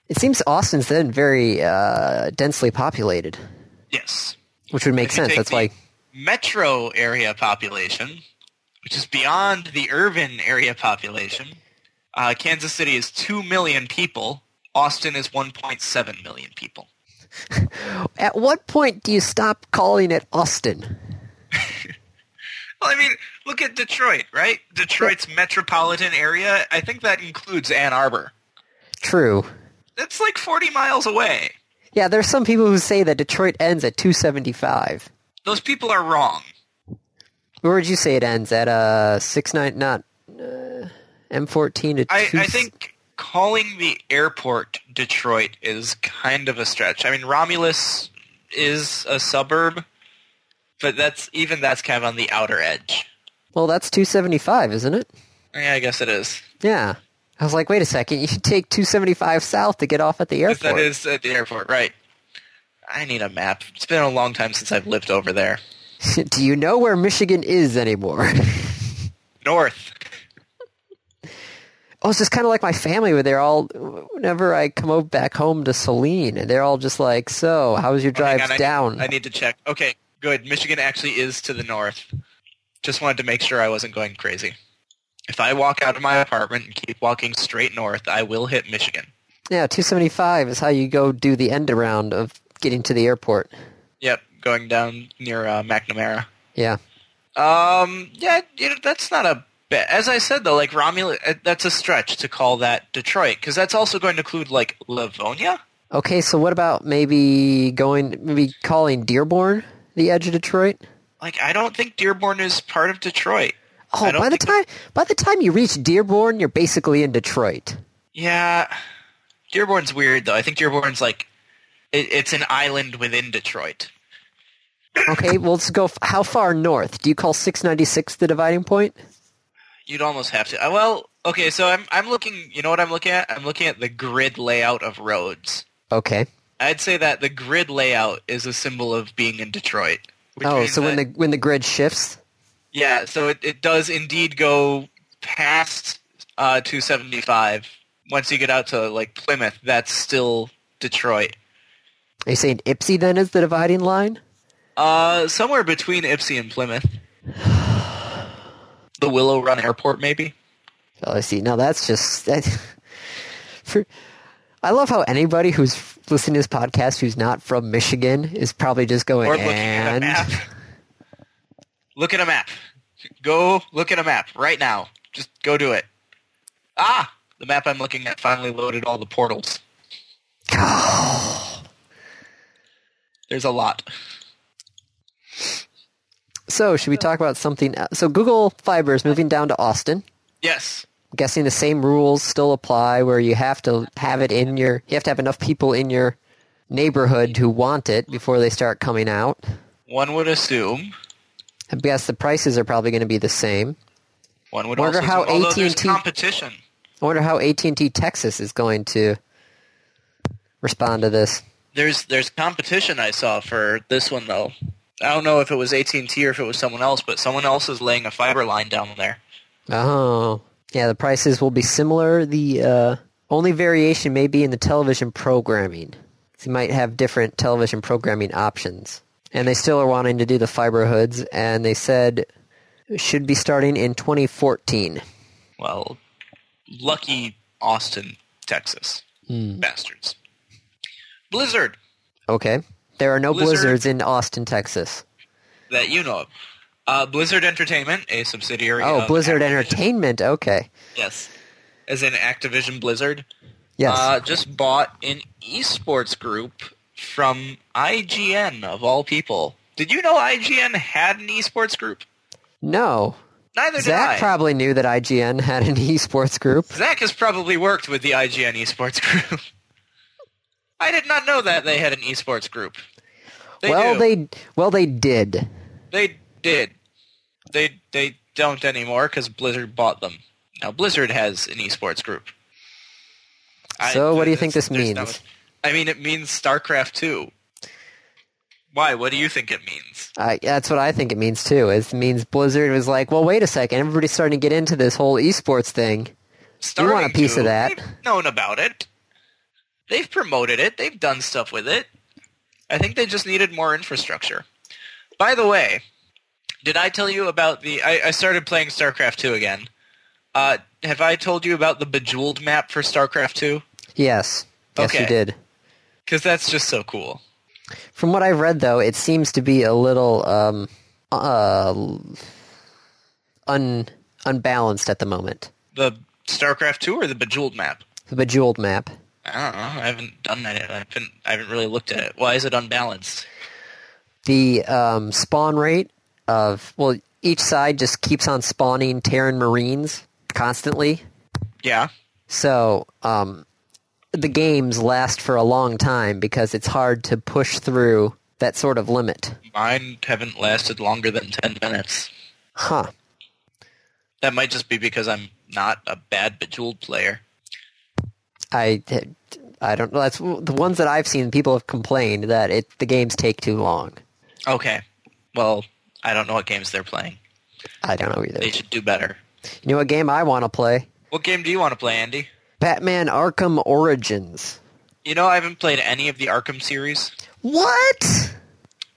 it seems Austin's then very uh, densely populated, Yes. which would make If sense. That's why. metro area population, which is beyond the urban area population, uh, Kansas City is 2 million people. Austin is 1.7 million people. At what point do you stop calling it Austin? Well, I mean, look at Detroit, right? Detroit's metropolitan area, I think that includes Ann Arbor. True. That's like 40 miles away. Yeah, there's some people who say that Detroit ends at 275. Those people are wrong. Where would you say it ends at? Uh, six nine, not uh, M14 to I. I think calling the airport Detroit is kind of a stretch. I mean, Romulus is a suburb, but that's even that's kind of on the outer edge. Well, that's 275, isn't it? Yeah, I guess it is. Yeah. I was like, wait a second, you should take 275 south to get off at the airport. that is at the airport, right? I need a map. It's been a long time since I've lived over there. Do you know where Michigan is anymore? North. oh, it's just kind of like my family where they're all, whenever I come over back home to Saline, and they're all just like, so, how was your Oh, hang I- down? I need to check. Okay, good. Michigan actually is to the north. Just wanted to make sure I wasn't going crazy. If I walk out of my apartment and keep walking straight north, I will hit Michigan. yeah, 275 is how you go do the end around of getting to the airport. Yep, going down near uh, McNamara. Yeah. Um, yeah, you know, that's not a bad. As I said though, like Romulus, uh, that's a stretch to call that Detroit because that's also going to include like Livonia. Okay, so what about maybe going, maybe calling Dearborn the edge of Detroit? Like, I don't think Dearborn is part of Detroit. Oh, by the time by the time you reach Dearborn, you're basically in Detroit. Yeah, Dearborn's weird though. I think Dearborn's like it, it's an island within Detroit. Okay, well let's go. F- how far north? Do you call 696 the dividing point? You'd almost have to. Uh, well, okay, so I'm I'm looking. You know what I'm looking at? I'm looking at the grid layout of roads. Okay. I'd say that the grid layout is a symbol of being in Detroit. Oh, so when the when the grid shifts. Yeah, so it, it does indeed go past uh, 275. Once you get out to like Plymouth, that's still Detroit. Are you saying Ypsi then is the dividing line? Uh, somewhere between Ypsi and Plymouth. The Willow Run Airport, maybe. Oh, I see. Now that's just that. For, I love how anybody who's listening to this podcast who's not from Michigan is probably just going Or looking at a and. Look at a map. Go look at a map right now. Just go do it. Ah, the map I'm looking at finally loaded all the portals. There's a lot. So, should we talk about something? else? So, Google Fiber is moving down to Austin. Yes. I'm guessing the same rules still apply, where you have to have it in your, you have to have enough people in your neighborhood who want it before they start coming out. One would assume. I guess the prices are probably going to be the same. One would Wonder also how although there's AT&T competition. I wonder how AT&T Texas is going to respond to this? There's there's competition I saw for this one though. I don't know if it was AT and T or if it was someone else, but someone else is laying a fiber line down there. Oh, yeah. The prices will be similar. The uh, only variation may be in the television programming. So you might have different television programming options, and they still are wanting to do the fiber hoods. And they said it should be starting in 2014. Well, lucky Austin, Texas, bastards. Blizzard Okay. There are no Blizzard- blizzards in Austin, Texas. that you know of. Uh, Blizzard Entertainment, a subsidiary. Oh, Blizzard Activision- Entertainment. Okay. Yes, as in Activision Blizzard. Yes. Uh, just bought an esports group from IGN of all people. Did you know IGN had an esports group? no. Neither did Zach I. probably knew that IGN had an esports group. Zach has probably worked with the IGN esports group. I did not know that they had an esports group. They well, do. they well they did. They did. They they don't anymore because Blizzard bought them. Now Blizzard has an esports group. So what do you think this means? much- I mean, it means StarCraft two. Why? What do you think it means? I, that's what I think it means too. It means Blizzard was like, well, wait a second, everybody's starting to get into this whole esports thing. You want a piece to. of that. They've known about it. They've promoted it. They've done stuff with it. I think they just needed more infrastructure. By the way, did I tell you about the? I, I started playing StarCraft two again. Uh, have I told you about the Bejeweled map for StarCraft two? Yes, yes, you did. Because that's just so cool. From what I've read, though, it seems to be a little um, uh, un unbalanced at the moment. The StarCraft two or the Bejeweled map? The bejeweled map. I don't know. I haven't done that. yet. I haven't. I haven't really looked at it. Why is it unbalanced? The um, spawn rate of well, each side just keeps on spawning Terran Marines constantly. Yeah. So um, the games last for a long time because it's hard to push through that sort of limit. Mine haven't lasted longer than ten minutes. Huh. That might just be because I'm not a bad Bejeweled player. I I don't know. That's the ones that I've seen. People have complained that it the games take too long. Okay. Well, I don't know what games they're playing. I don't know either. They should do better. You know what game I want to play? What game do you want to play, Andy? Batman Arkham Origins. You know, I haven't played any of the Arkham series. What?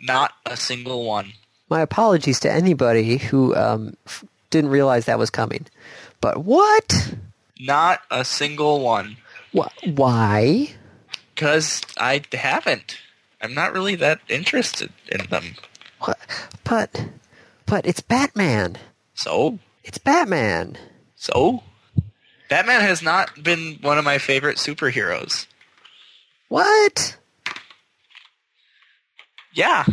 Not a single one. My apologies to anybody who um, f- didn't realize that was coming. But what? Not a single one. Wh- why? Because I haven't. I'm not really that interested in them. What? But, but it's Batman. So? It's Batman. So? Batman has not been one of my favorite superheroes. What? Yeah.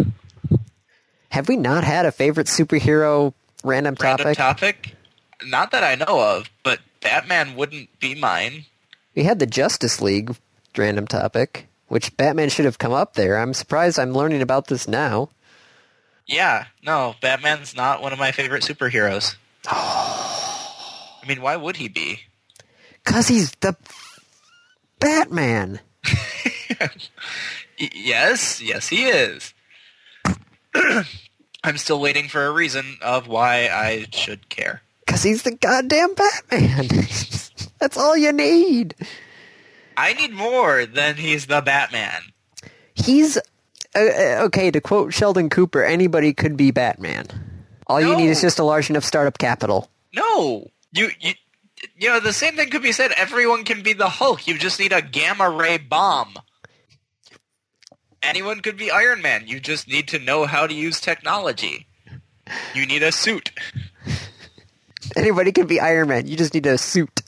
Have we not had a favorite superhero random topic? Random topic? Not that I know of, but Batman wouldn't be mine. we had the Justice League random topic, which Batman should have come up there. I'm surprised I'm learning about this now. Yeah, no, Batman's not one of my favorite superheroes. I mean, why would he be? Cause he's the Batman. Yes, yes, he is. I'm still waiting for a reason of why I should care. Cause he's the goddamn Batman. That's all you need. I need more than he's the Batman. He's uh, uh, okay. To quote Sheldon Cooper, anybody could be Batman. All you need is just a large enough startup capital. No, you, you, you know, the same thing could be said. Everyone can be the Hulk. You just need a gamma ray bomb. Anyone could be Iron Man. You just need to know how to use technology. You need a suit. Anybody can be Iron Man. You just need a suit.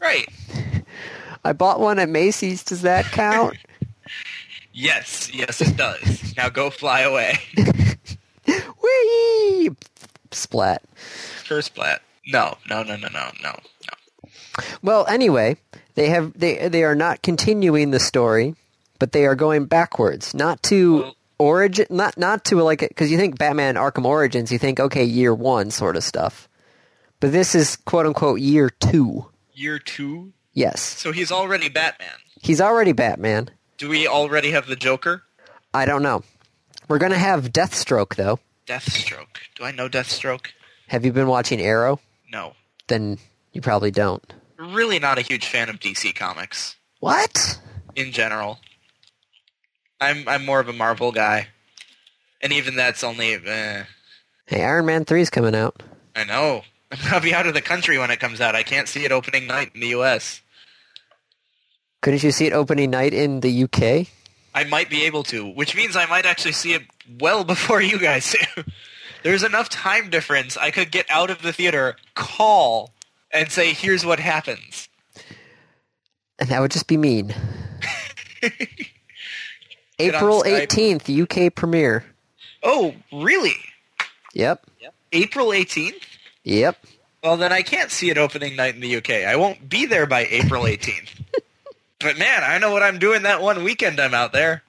Right. I bought one at Macy's. Does that count? Yes, yes it does. now go fly away. Whee! Splat. Curse Splat. No, no, no, no, no, no, no. Well, anyway, they have they they are not continuing the story, but they are going backwards, not to Well- origin, not not to like because you think Batman Arkham Origins, you think okay, year one sort of stuff, but this is quote unquote year two. Year two? Yes. So he's already Batman. He's already Batman. Do we already have the Joker? I don't know. We're going to have Deathstroke, though. Deathstroke. Do I know Deathstroke? Have you been watching Arrow? No. Then you probably don't. Really not a huge fan of DC comics What? in general. I'm I'm more of a Marvel guy, and even that's only. Eh, Hey, Iron Man 3 is coming out. I know. I'll be out of the country when it comes out. I can't see it opening night in the U.S. Couldn't you see it opening night in the UK? I might be able to, which means I might actually see it well before you guys do. There's enough time difference. I could get out of the theater, call, and say, "Here's what happens." And that would just be mean. April 18th, UK premiere. Oh, really? Yep. April 18th? Yep. Well, then I can't see it opening night in the UK. I won't be there by April 18th. but man, I know what I'm doing that one weekend I'm out there.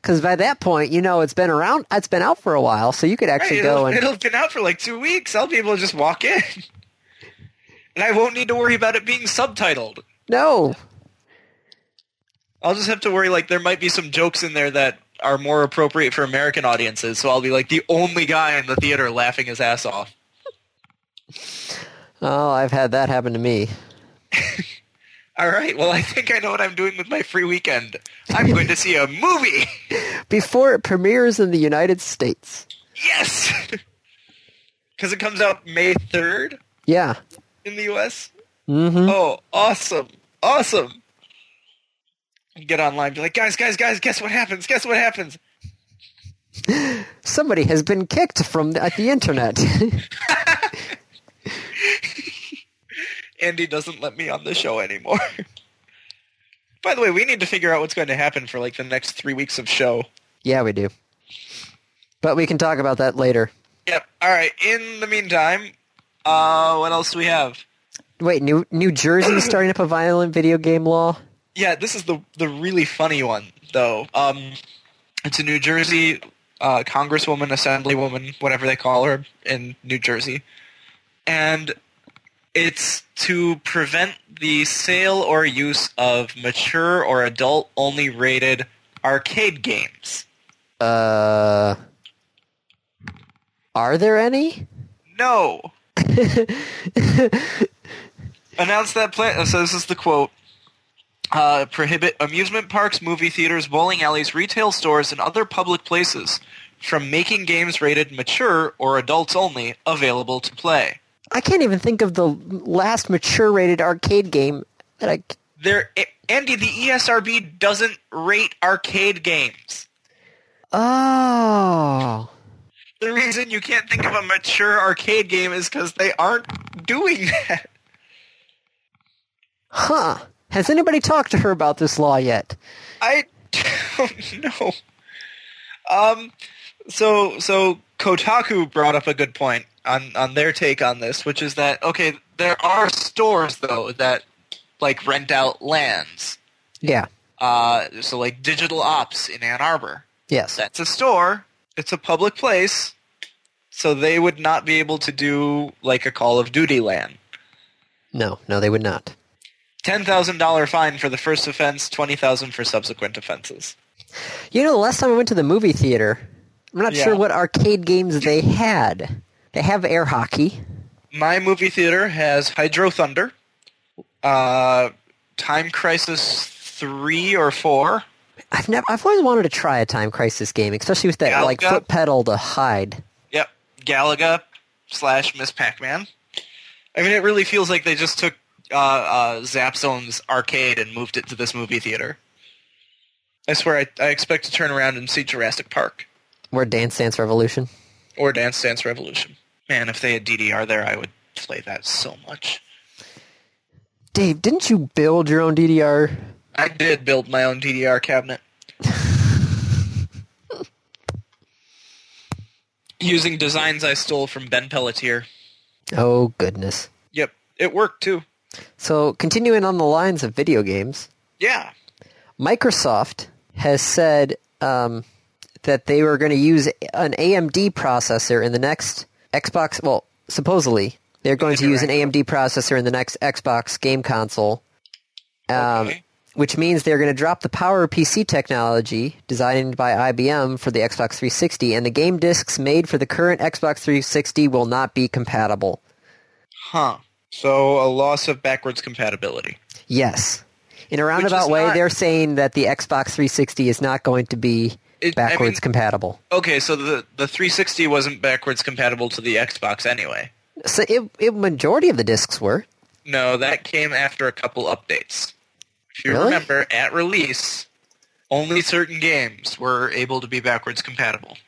Because by that point, you know, it's been around, it's been out for a while, so you could actually Right, go and. it'll been out for like two weeks. I'll be able to just walk in. and I won't need to worry about it being subtitled. No! I'll just have to worry like there might be some jokes in there that are more appropriate for American audiences, so I'll be like the only guy in the theater laughing his ass off. Oh, I've had that happen to me. All right, well I think I know what I'm doing with my free weekend. I'm going to see a movie. Before it premieres in the United States. Yes. Cuz it comes out May 3rd Yeah. in the US. Mm-hmm. Oh, awesome. Awesome. Get online be like, "Guys, guys, guys, guess what happens? Guess what happens?" Somebody has been kicked from the, the internet. Andy doesn't let me on the show anymore. By the way, we need to figure out what's going to happen for like the next 3 weeks of show. yeah, we do. But we can talk about that later. Yep. All right. In the meantime, uh, what else do we have? Wait, New New Jersey starting up a violent video game law? Yeah, this is the the really funny one though. Um, it's a New Jersey uh, congresswoman, assemblywoman, whatever they call her in New Jersey, and it's to prevent the sale or use of mature or adult only rated arcade games. Uh, are there any? No. Announce that plan. So this is the quote. Uh, prohibit amusement parks, movie theaters, bowling alleys, retail stores, and other public places from making games rated mature or adults only available to play. I can't even think of the last mature rated arcade game that I. There, Andy, the ESRB doesn't rate arcade games. Oh. The reason you can't think of a mature arcade game is because they aren't doing that. Huh. Has anybody talked to her about this law yet? I don't know. Um, so so Kotaku brought up a good point on on their take on this, which is that okay, there are stores though that like rent out LANs. Yeah. Uh, so like Digital Ops in Ann Arbor, Yes. that's a store. It's a public place, so they would not be able to do like a Call of Duty LAN. No, no, they would not. Ten thousand dollar fine for the first offense, twenty thousand for subsequent offenses. You know, the last time I went to the movie theater, I'm not Yeah. sure what arcade games they had. They have air hockey. My movie theater has Hydro Thunder, uh, Time Crisis three or four. I've never. I've always wanted to try a Time Crisis game, especially with that like foot pedal to hide. Yep, Galaga slash Ms. Pac-Man. I mean, it really feels like they just took uh, uh, Zap Zone's arcade and moved it to this movie theater. I swear, I, I expect to turn around and see Jurassic Park Where Dance Dance Revolution. Or Dance Dance Revolution. Man, if they had DDR there, I would play that so much. Dave, didn't you build your own DDR? I did build my own DDR cabinet. Using designs I stole from Ben Pelletier. Oh goodness. Yep, it worked too. So continuing on the lines of video games, Yeah. Microsoft has said um, that they were going to use an AMD processor in the next Xbox. Well, supposedly they're going to use an AMD processor in the next Xbox game console um, Okay. which means they're going to drop the Power PC technology designed by IBM for the Xbox 360, and the game discs made for the current Xbox 360 will not be compatible. Huh. So a loss of backwards compatibility. Yes. In a roundabout way, not- they're saying that the Xbox 360 is not going to be It- I backwards mean- compatible. Okay, so the the 360 wasn't backwards compatible to the Xbox anyway. So it, it majority of the discs were. No, that came after a couple updates. If you Really? remember, at release, only certain games were able to be backwards compatible.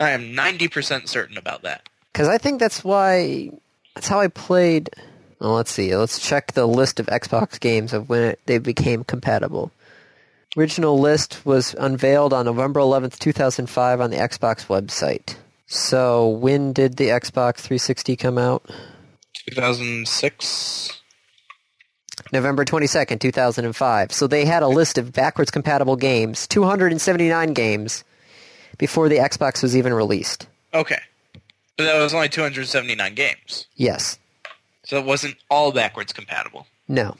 I am 90% certain about that. Because I think that's why. That's how I played. Well, let's see. Let's check the list of Xbox games of when it, they became compatible. Original list was unveiled on November 11th, 2005 on the Xbox website. So when did the Xbox 360 come out? 2006? November 22nd, 2005. So they had a list of backwards compatible games, 279 games, before the Xbox was even released. Okay. But that was only 279 games. Yes. So it wasn't all backwards compatible. No.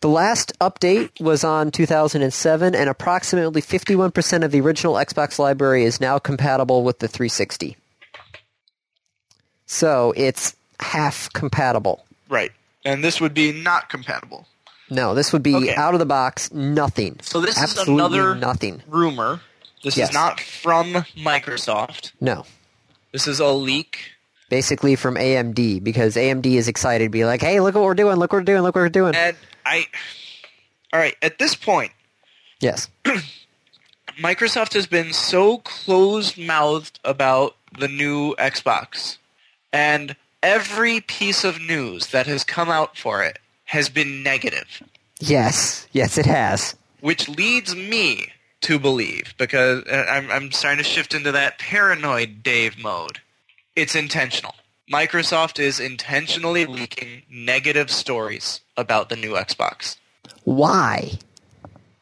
The last update was on 2007, and approximately 51% of the original Xbox library is now compatible with the 360. So it's half compatible. Right. And this would be not compatible. No, this would be Okay. out of the box, nothing. So this Absolutely is another nothing. rumor. This Yes. is not from Microsoft. No. This is a leak. Basically from AMD, because AMD is excited to be like, hey, look what we're doing, look what we're doing, look what we're doing. And I All right, at this point, Yes. Microsoft has been so closed-mouthed about the new Xbox. And every piece of news that has come out for it has been negative. Yes. Yes, it has. which leads me to believe because uh, I'm I'm starting to shift into that paranoid Dave mode. It's intentional. Microsoft is intentionally leaking negative stories about the new Xbox Why?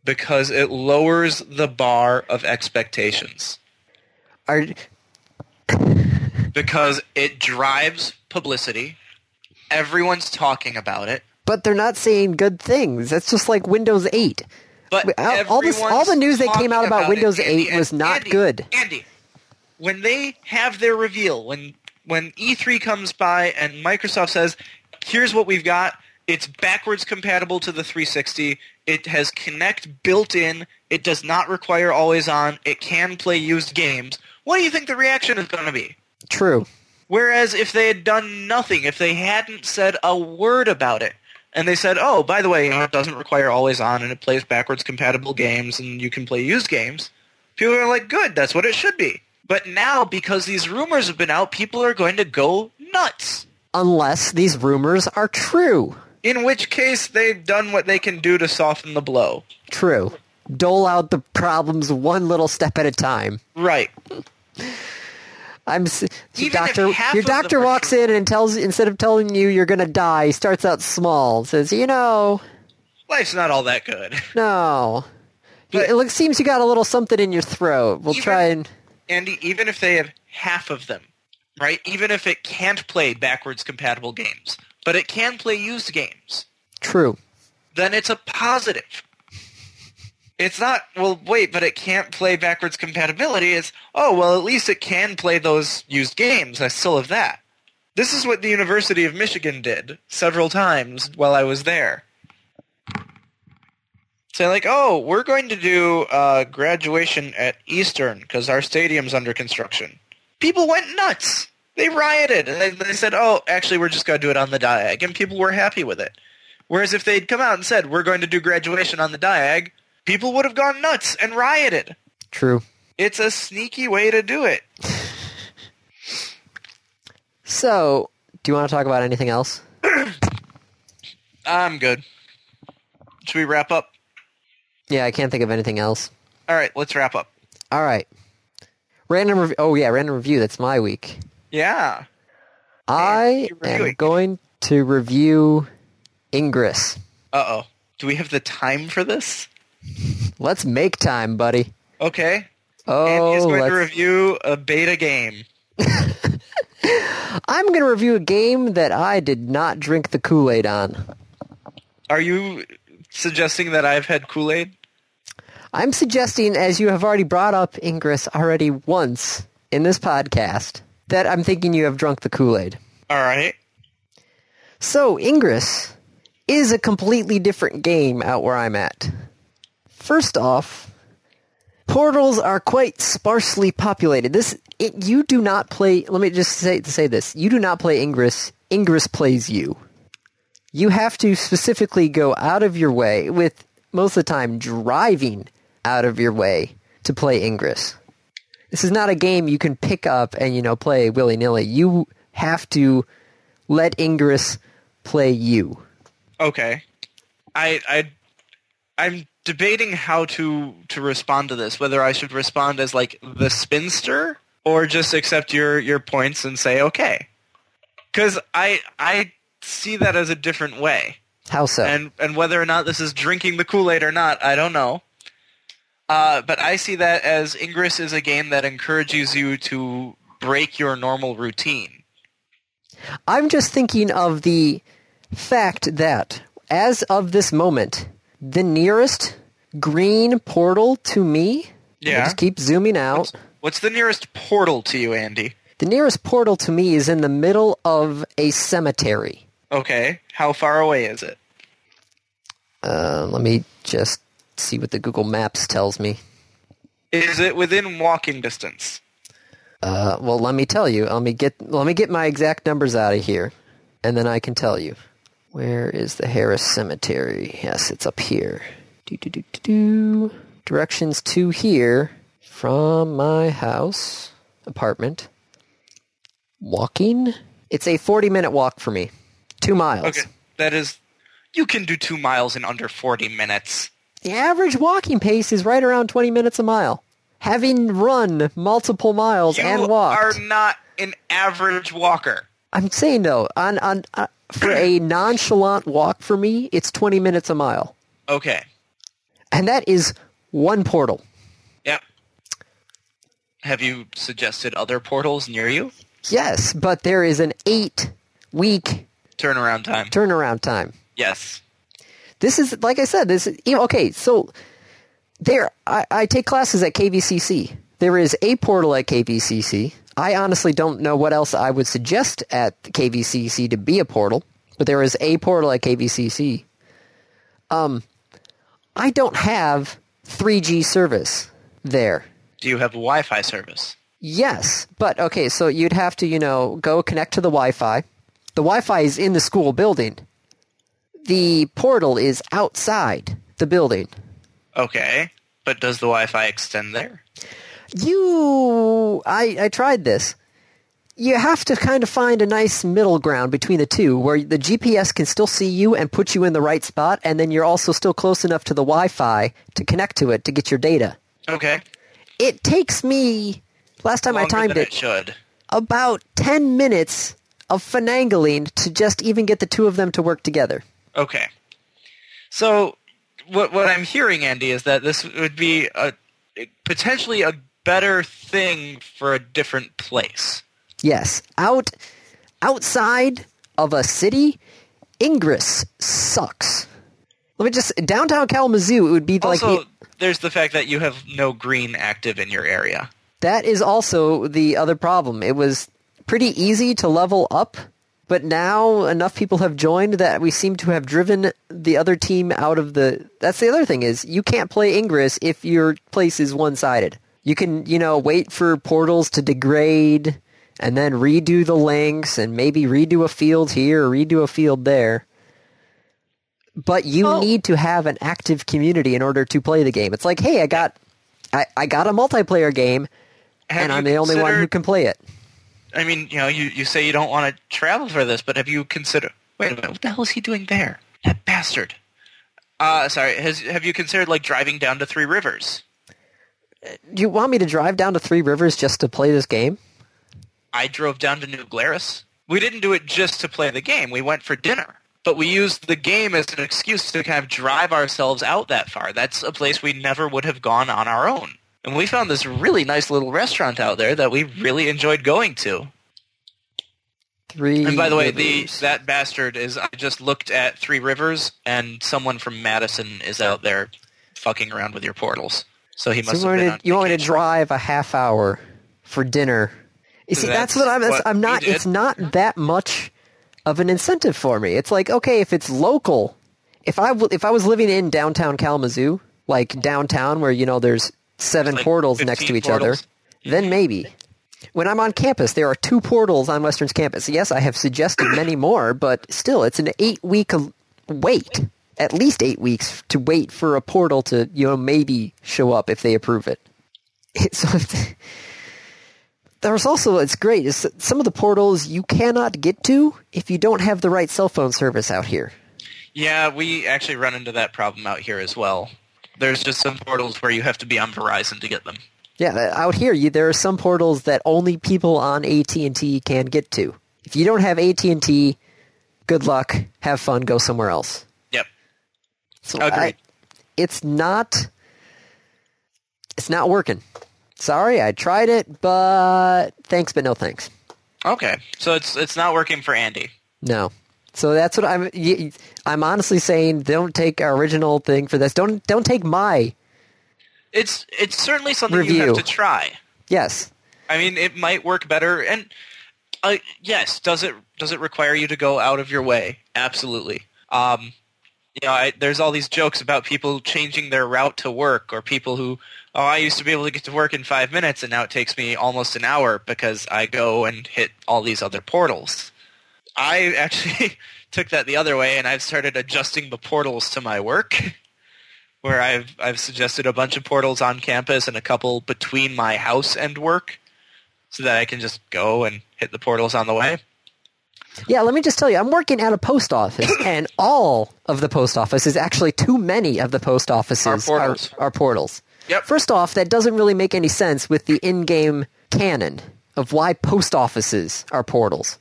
because it lowers the bar of expectations. Are Because it drives publicity. Everyone's talking about it. but they're not saying good things. That's just like Windows 8. But All- this- all the news that came out everyone's about Windows it. 8 was not Andy, good. Andy, when they have their reveal, when when E3 comes by and Microsoft says, "Here's what we've got. It's backwards compatible to the 360. It has Kinect built in. It does not require always on. It can play used games." What do you think the reaction is going to be? True. Whereas if they had done nothing, if they hadn't said a word about it, and they said, "Oh, by the way, you know, it doesn't require always on, and it plays backwards compatible games, and you can play used games," people are like, "Good, that's what it should be." But now, because these rumors have been out, people are going to go nuts. Unless these rumors are true. In which case, they've done what they can do to soften the blow. True. Dole out the problems one little step at a time. Right. I'm s- Even if doctor. Your doctor walks true- in and tells instead of telling you you're gonna die, he starts out small. Says, you know, Life's not all that good. no. But- it looks, seems you got a little something in your throat. We'll Even- try and Andy, even if they have half of them, right? Even if it can't play backwards compatible games, but it can play used games, true. then it's a positive. It's not, well, wait, but it can't play backwards compatibility. It's, oh, well, at least it can play those used games. I still have that. This is what the University of Michigan did several times while I was there. Say, like, oh, we're going to do uh, graduation at Eastern because our stadium's under construction. People went nuts. They rioted. And they, they said, oh, actually, we're just going to do it on the Diag. And people were happy with it. Whereas if they'd come out and said, we're going to do graduation on the Diag, people would have gone nuts and rioted. True. It's a sneaky way to do it. So, do you want to talk about anything else? I'm good. Should we wrap up? Yeah, I can't think of anything else. All right, let's wrap up. All right. Random review. Oh yeah, random review. That's my week. Yeah. I am going to review Ingress. Uh-oh. Do we have the time for this? Let's make time, buddy. Okay. Oh, and he's going to let's- review a beta game. I'm going to review a game that I did not drink the Kool Aid on. Are you suggesting that I've had Kool Aid? I'm suggesting, as you have already brought up Ingress already once in this podcast, that I'm thinking you have drunk the Kool Aid. All right. So, Ingress is a completely different game out where I'm at. First off, portals are quite sparsely populated. This it, you do not play. Let me just say say this: you do not play Ingress. Ingress plays you. You have to specifically go out of your way, with most of the time driving out of your way to play Ingress. This is not a game you can pick up and you know play willy nilly. You have to let Ingress play you. Okay. I I I'm debating how to to respond to this. Whether I should respond as like the spinster or just accept your your points and say okay. Cuz I I see that as a different way. How so? And and whether or not this is drinking the Kool-Aid or not, I don't know. Uh, but I see that as Ingress is a game that encourages you to break your normal routine. I'm just thinking of the fact that, as of this moment, the nearest green portal to me. Yeah. Just keep zooming out. What's, what's the nearest portal to you, Andy? The nearest portal to me is in the middle of a cemetery. Okay. How far away is it? Uh, let me just see what the Google Maps tells me. Is it within walking distance? Uh, well, let me tell you. Let me get let me get my exact numbers out of here, and then I can tell you. Where is the Harris Cemetery? Yes, it's up here. Do, do, do, do. Directions to here from my house apartment. Walking. It's a forty-minute walk for me. Two miles. Okay. That is you can do 2 miles in under 40 minutes. The average walking pace is right around twenty minutes a mile. Having run multiple miles You and walked. are not an average walker. I'm saying though, on on uh, for a nonchalant walk for me, it's 20 minutes a mile, Okay. and that is one portal. Yep. Have you suggested other portals near you? Yes, but there is an eight week Turnaround time. turnaround time. yes. This is like I said. This is you know, okay. So there, I, I take classes at KVCC. There is a portal at KVCC. I honestly don't know what else I would suggest at KVCC to be a portal, but there is a portal at KVCC. Um, I don't have 3G service there. Do you have Wi-Fi service? Yes, but okay, so you'd have to, you know, go connect to the Wi-Fi. The Wi-Fi is in the school building. The portal is outside the building. Okay. But does the Wi-Fi extend there? You, I, I tried this. You have to kind of find a nice middle ground between the two where the GPS can still see you and put you in the right spot, and then you're also still close enough to the Wi-Fi to connect to it to get your data. Okay. It takes me, last time I timed it, it should. about 10 minutes of finagling to just even get the two of them to work together. Okay. So what what I'm hearing, Andy, is that this would be a potentially a better thing for a different place. Yes, out outside of a city, Ingress sucks. Let me just downtown Kalamazoo. It would be like Also, the, there's the fact that you have no green active in your area. that is also the other problem. It was pretty easy to level up, but now enough people have joined that we seem to have driven the other team out of the. That's the other thing is you can't play Ingress if your place is one sided. You can you know wait for portals to degrade and then redo the links and maybe redo a field here or redo a field there. But you Oh. need to have an active community in order to play the game. It's like, hey, I got I, I got a multiplayer game Have and I'm the only one who can play it. I mean, you know, you, you say you don't want to travel for this, but have you considered? Wait a minute, what the hell is he doing there? That bastard. Uh, sorry. Has have you considered like driving down to Three Rivers? Do you want me to drive down to Three Rivers just to play this game? I drove down to New Glarus. We didn't do it just to play the game. We went for dinner. But we used the game as an excuse to kind of drive ourselves out that far. That's a place we never would have gone on our own. And we found this really nice little restaurant out there that we really enjoyed going to. Three. And by the way, the that bastard is. I just looked at Three Rivers, and someone from Madison is out there fucking around with your portals. So he must you have been to, you want me to drive a half hour for dinner? You see, that's, That's what I'm. what I'm not. It's not that much of an incentive for me. It's like okay, if it's local, if I w- if I was living in downtown Kalamazoo, like downtown where you know there's seven Like portals next to each portals. other, then maybe. When I'm on campus, there are two portals on Western's campus. Yes, I have suggested many more, but still, it's an eight week wait. At least eight weeks to wait for a portal to, you know, maybe show up if they approve it. So it's- there's also, it's great, is that some of the portals you cannot get to if you don't have the right cell phone service out here. Yeah, we actually run into that problem out here as well. There's just some portals where you have to be on Verizon to get them. Yeah, out here, you, there are some portals that only people on AT&T can get to. If you don't have AT&T, good luck, have fun, go somewhere else. Yep. So Agreed. I, it's not it's not working. Sorry, I tried it, but thanks but no thanks. Okay, so it's it's not working for Andy. No. So that's what I'm I'm honestly saying don't take our original thing for this. Don't don't take my It's it's certainly something you have to try. yes. I mean, it might work better. And uh, yes, does it does it require you to go out of your way? Absolutely. Um, you know, I, there's all these jokes about people changing their route to work, or people who, oh, I used to be able to get to work in five minutes, and now it takes me almost an hour because I go and hit all these other portals. I actually took that the other way, and I've started adjusting the portals to my work where I've I've suggested a bunch of portals on campus and a couple between my house and work, so that I can just go and hit the portals on the way. Yeah, let me just tell you, I'm working at a post office, and all of the post offices, actually too many of the post offices, Are portals. Are, are portals. Yep. First off, that doesn't really make any sense with the in-game canon of why post offices are portals.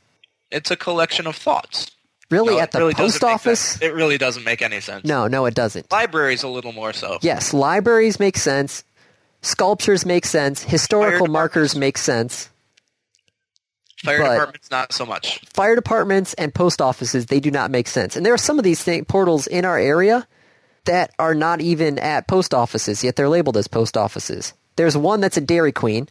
It's a collection of thoughts. Really, No, at the really post office? It really doesn't make any sense. No, no, it doesn't. Libraries a little more so. Yes, libraries make sense. Sculptures make sense. Historical markers make sense. Fire but- departments not so much. Fire departments and post offices, they do not make sense. And there are some of these thing, portals in our area that are not even at post offices, yet they're labeled as post offices. There's one that's a Dairy Queen.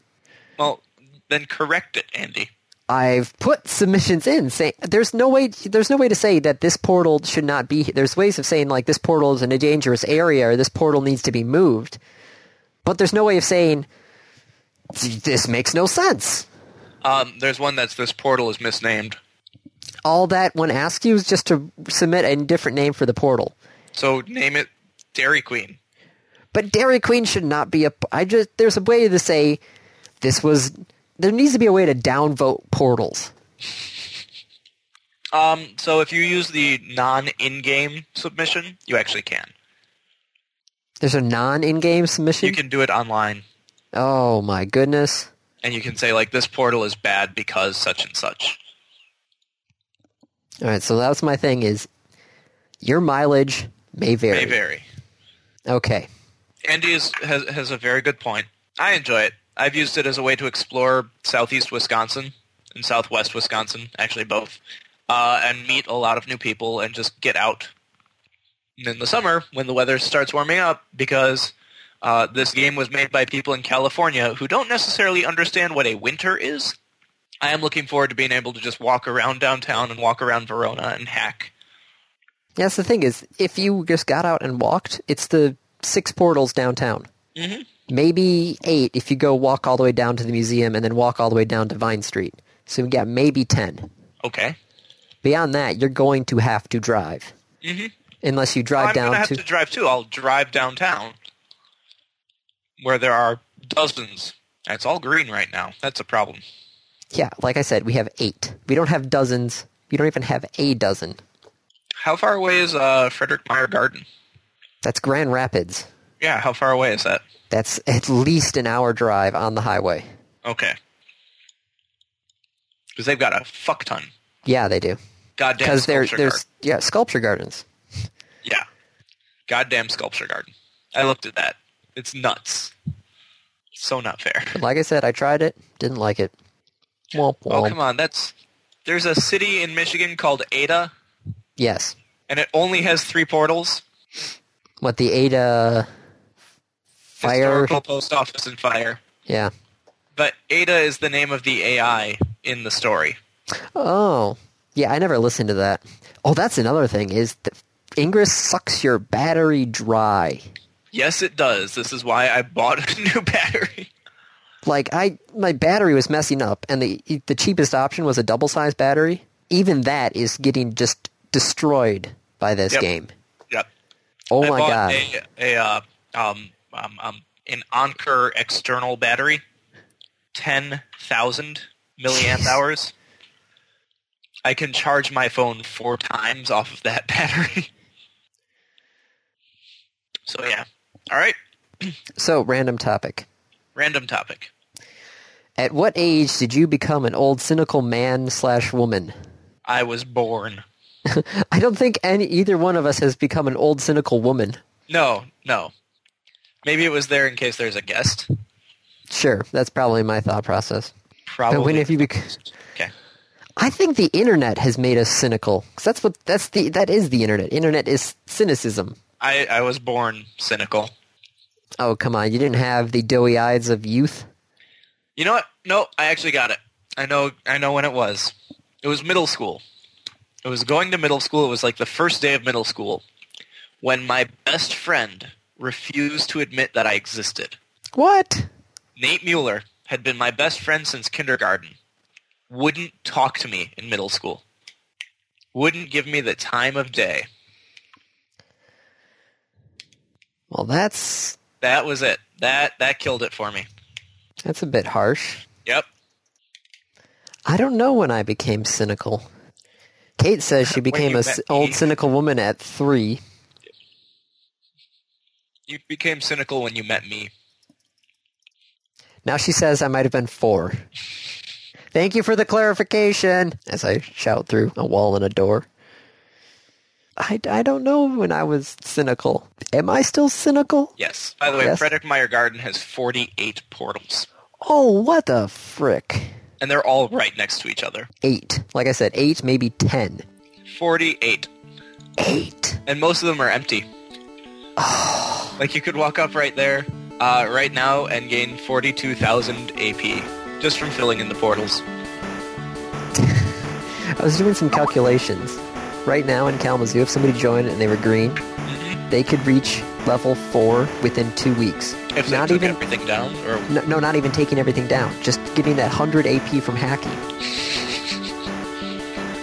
Well, then correct it, Andy. I've put submissions in saying there's no way there's no way to say that this portal should not be there's ways of saying like this portal is in a dangerous area or this portal needs to be moved. But there's no way of saying this makes no sense. Um, there's one that's this portal is misnamed. All that one asks you is just to submit a different name for the portal. So name it Dairy Queen. But Dairy Queen should not be a. I just there's a way to say this was. There needs to be a way to downvote portals. Um, so if you use the non-in-game submission, you actually can. There's a non-in-game submission. You can do it online, oh my goodness! and you can say like this portal is bad because such and such. All right, so that's my thing. Is your mileage may vary. May vary. Okay. Andy is, has has a very good point. I enjoy it. I've used it as a way to explore southeast Wisconsin and southwest Wisconsin, actually both, uh, and meet a lot of new people and just get out. In the summer, when the weather starts warming up, because uh, this game was made by people in California who don't necessarily understand what a winter is, I am looking forward to being able to just walk around downtown and walk around Verona and hack. Yes, the thing is, if you just got out and walked, it's the six portals downtown. Mhm. Maybe eight if you go walk all the way down to the museum and then walk all the way down to Vine Street. So we got maybe ten. Okay. Beyond that, you're going to have to drive. Mhm. Unless you drive I'm down gonna have to. to drive too. I'll drive downtown, where there are dozens. It's all green right now. That's a problem. Yeah, like I said, we have eight. We don't have dozens. We don't even have a dozen. How far away is uh, Frederik Meijer Garden? That's Grand Rapids. Yeah, how far away is that? That's at least an hour drive on the highway. Okay. Because they've got a fuck ton. Yeah, they do. Goddamn Because there's garden. yeah sculpture gardens. Yeah. Goddamn sculpture garden. I looked at that. It's nuts. So not fair. But like I said, I tried it, didn't like it. Womp Oh come on, that's There's a city in Michigan called Ada, Yes. and it only has three portals: What the Ada fire? historical post office and fire. Yeah. But Ada is the name of the AI in the story. Oh, yeah. I never listened to that. Oh, that's another thing. Is that Ingress sucks your battery dry. Yes, it does. This is why I bought a new battery. Like I, my battery was messing up, and the the cheapest option was a double sized battery. Even that is getting just destroyed by this Yep. game. Yep. Oh I my god! A, a uh, um, um, um, an Anker external battery, ten thousand milliamp hours. I can charge my phone four times off of that battery. so yeah. All right. So, random topic. Random topic. At what age did you become an old cynical man slash woman? I was born. I don't think any either one of us has become an old cynical woman. No, no. Maybe it was there in case there's a guest. Sure, that's probably my thought process. Probably. But when have you bec- Okay. I think the internet has made us cynical. 'Cause that's what that's the that is the internet. Internet is cynicism. I, I was born cynical. Oh come on, you didn't have the doughy eyes of youth. You know what? No, I actually got it. I know I know when it was. It was middle school. It was going to middle school. It was like the first day of middle school when my best friend refused to admit that I existed. What? Nate Mueller had been my best friend since kindergarten. Wouldn't talk to me in middle school. Wouldn't give me the time of day. Well, that's That was it. That that killed it for me. that's a bit harsh. Yep. I don't know when I became cynical. Kate says she became you a old cynical woman at three. You became cynical when you met me. Now she says I might have been four. Thank you for the clarification. As I shout through a wall and a door. I, I don't know when I was cynical. Am I still cynical? Yes. By the way, Yes. Frederik Meijer Garden has 48 portals. Oh, what the frick? And they're all right next to each other. Eight. Like I said, eight, maybe ten. 48. Eight. And most of them are empty. like you could walk up right there, uh, right now, and gain 42,000 AP just from filling in the portals. I was doing some calculations. Right now in Kalamazoo, if somebody joined and they were green, they could reach level four within two weeks. If not even everything down, or no, no, not even taking everything down. Just getting that hundred AP from hacking.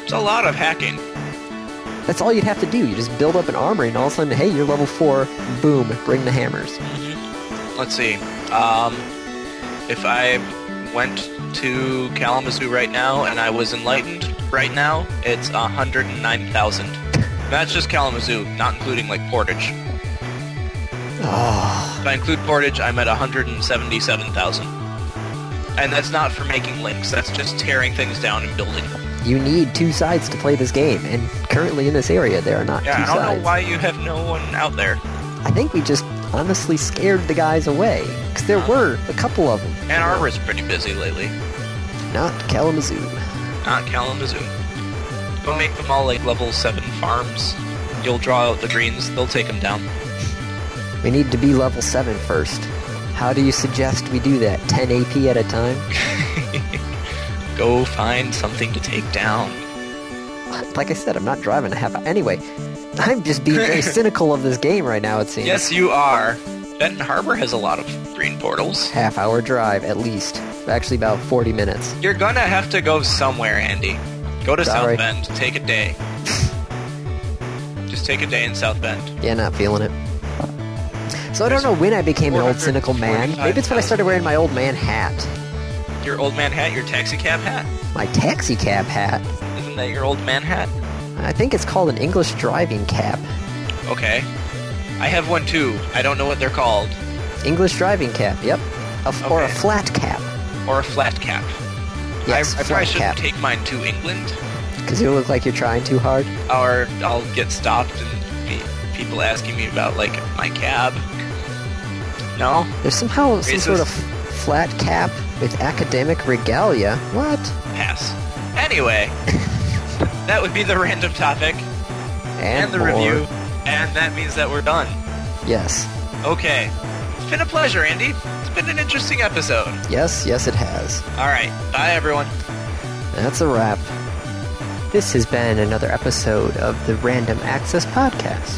it's a lot of hacking. That's all you'd have to do. You just build up an armory, and all of a sudden, hey, you're level four. Boom, bring the hammers. Let's see. Um, if I went to Kalamazoo right now and I was enlightened right now, it's 109,000. That's just Kalamazoo, not including like Portage. Oh, If I include Portage, I'm at 177,000. And that's not for making links. That's just tearing things down and building. You need two sides to play this game, and currently in this area, there are not Yeah, two I don't sides. know why you have no one out there. I think we just honestly scared the guys away because there uh-huh. were a couple of them. Ann Arbor's pretty busy lately. Not Kalamazoo. Not Kalamazoo. Go make them all like level 7 farms. You'll draw out the greens, they'll take them down. We need to be level 7 first. How do you suggest we do that? 10 AP at a time? Go find something to take down. Like I said, I'm not driving a half hour. Anyway, I'm just being very cynical of this game right now, it seems. Yes, you are. Benton Harbor has a lot of green portals. Half hour drive, at least. Actually, about 40 minutes. You're gonna have to go somewhere, Andy. Go to Sorry. South Bend. Take a day. Just take a day in South Bend. Yeah, not feeling it. So I don't know when I became an old cynical man. Maybe it's when I started wearing my old man hat. Your old man hat, your taxi cab hat. My taxi cab hat. Isn't that your old man hat? I think it's called an English driving cap. Okay. I have one too. I don't know what they're called. English driving cap, yep. A f- Or a flat cap. Or a flat cap. Yes, I, I probably shouldn't cap. take mine to England, Because you look like you're trying too hard. or I'll get stopped and be people asking me about like my cab. No, There's somehow some Racist. sort of flat cap with academic regalia. What? pass. Anyway, that would be the random topic And, and the more. review, and that means that we're done. Yes. Okay. It's been a pleasure, Andy. It's been an interesting episode. Yes, yes, it has. All right. Bye, everyone. That's a wrap. This has been another episode of the Random Access Podcast.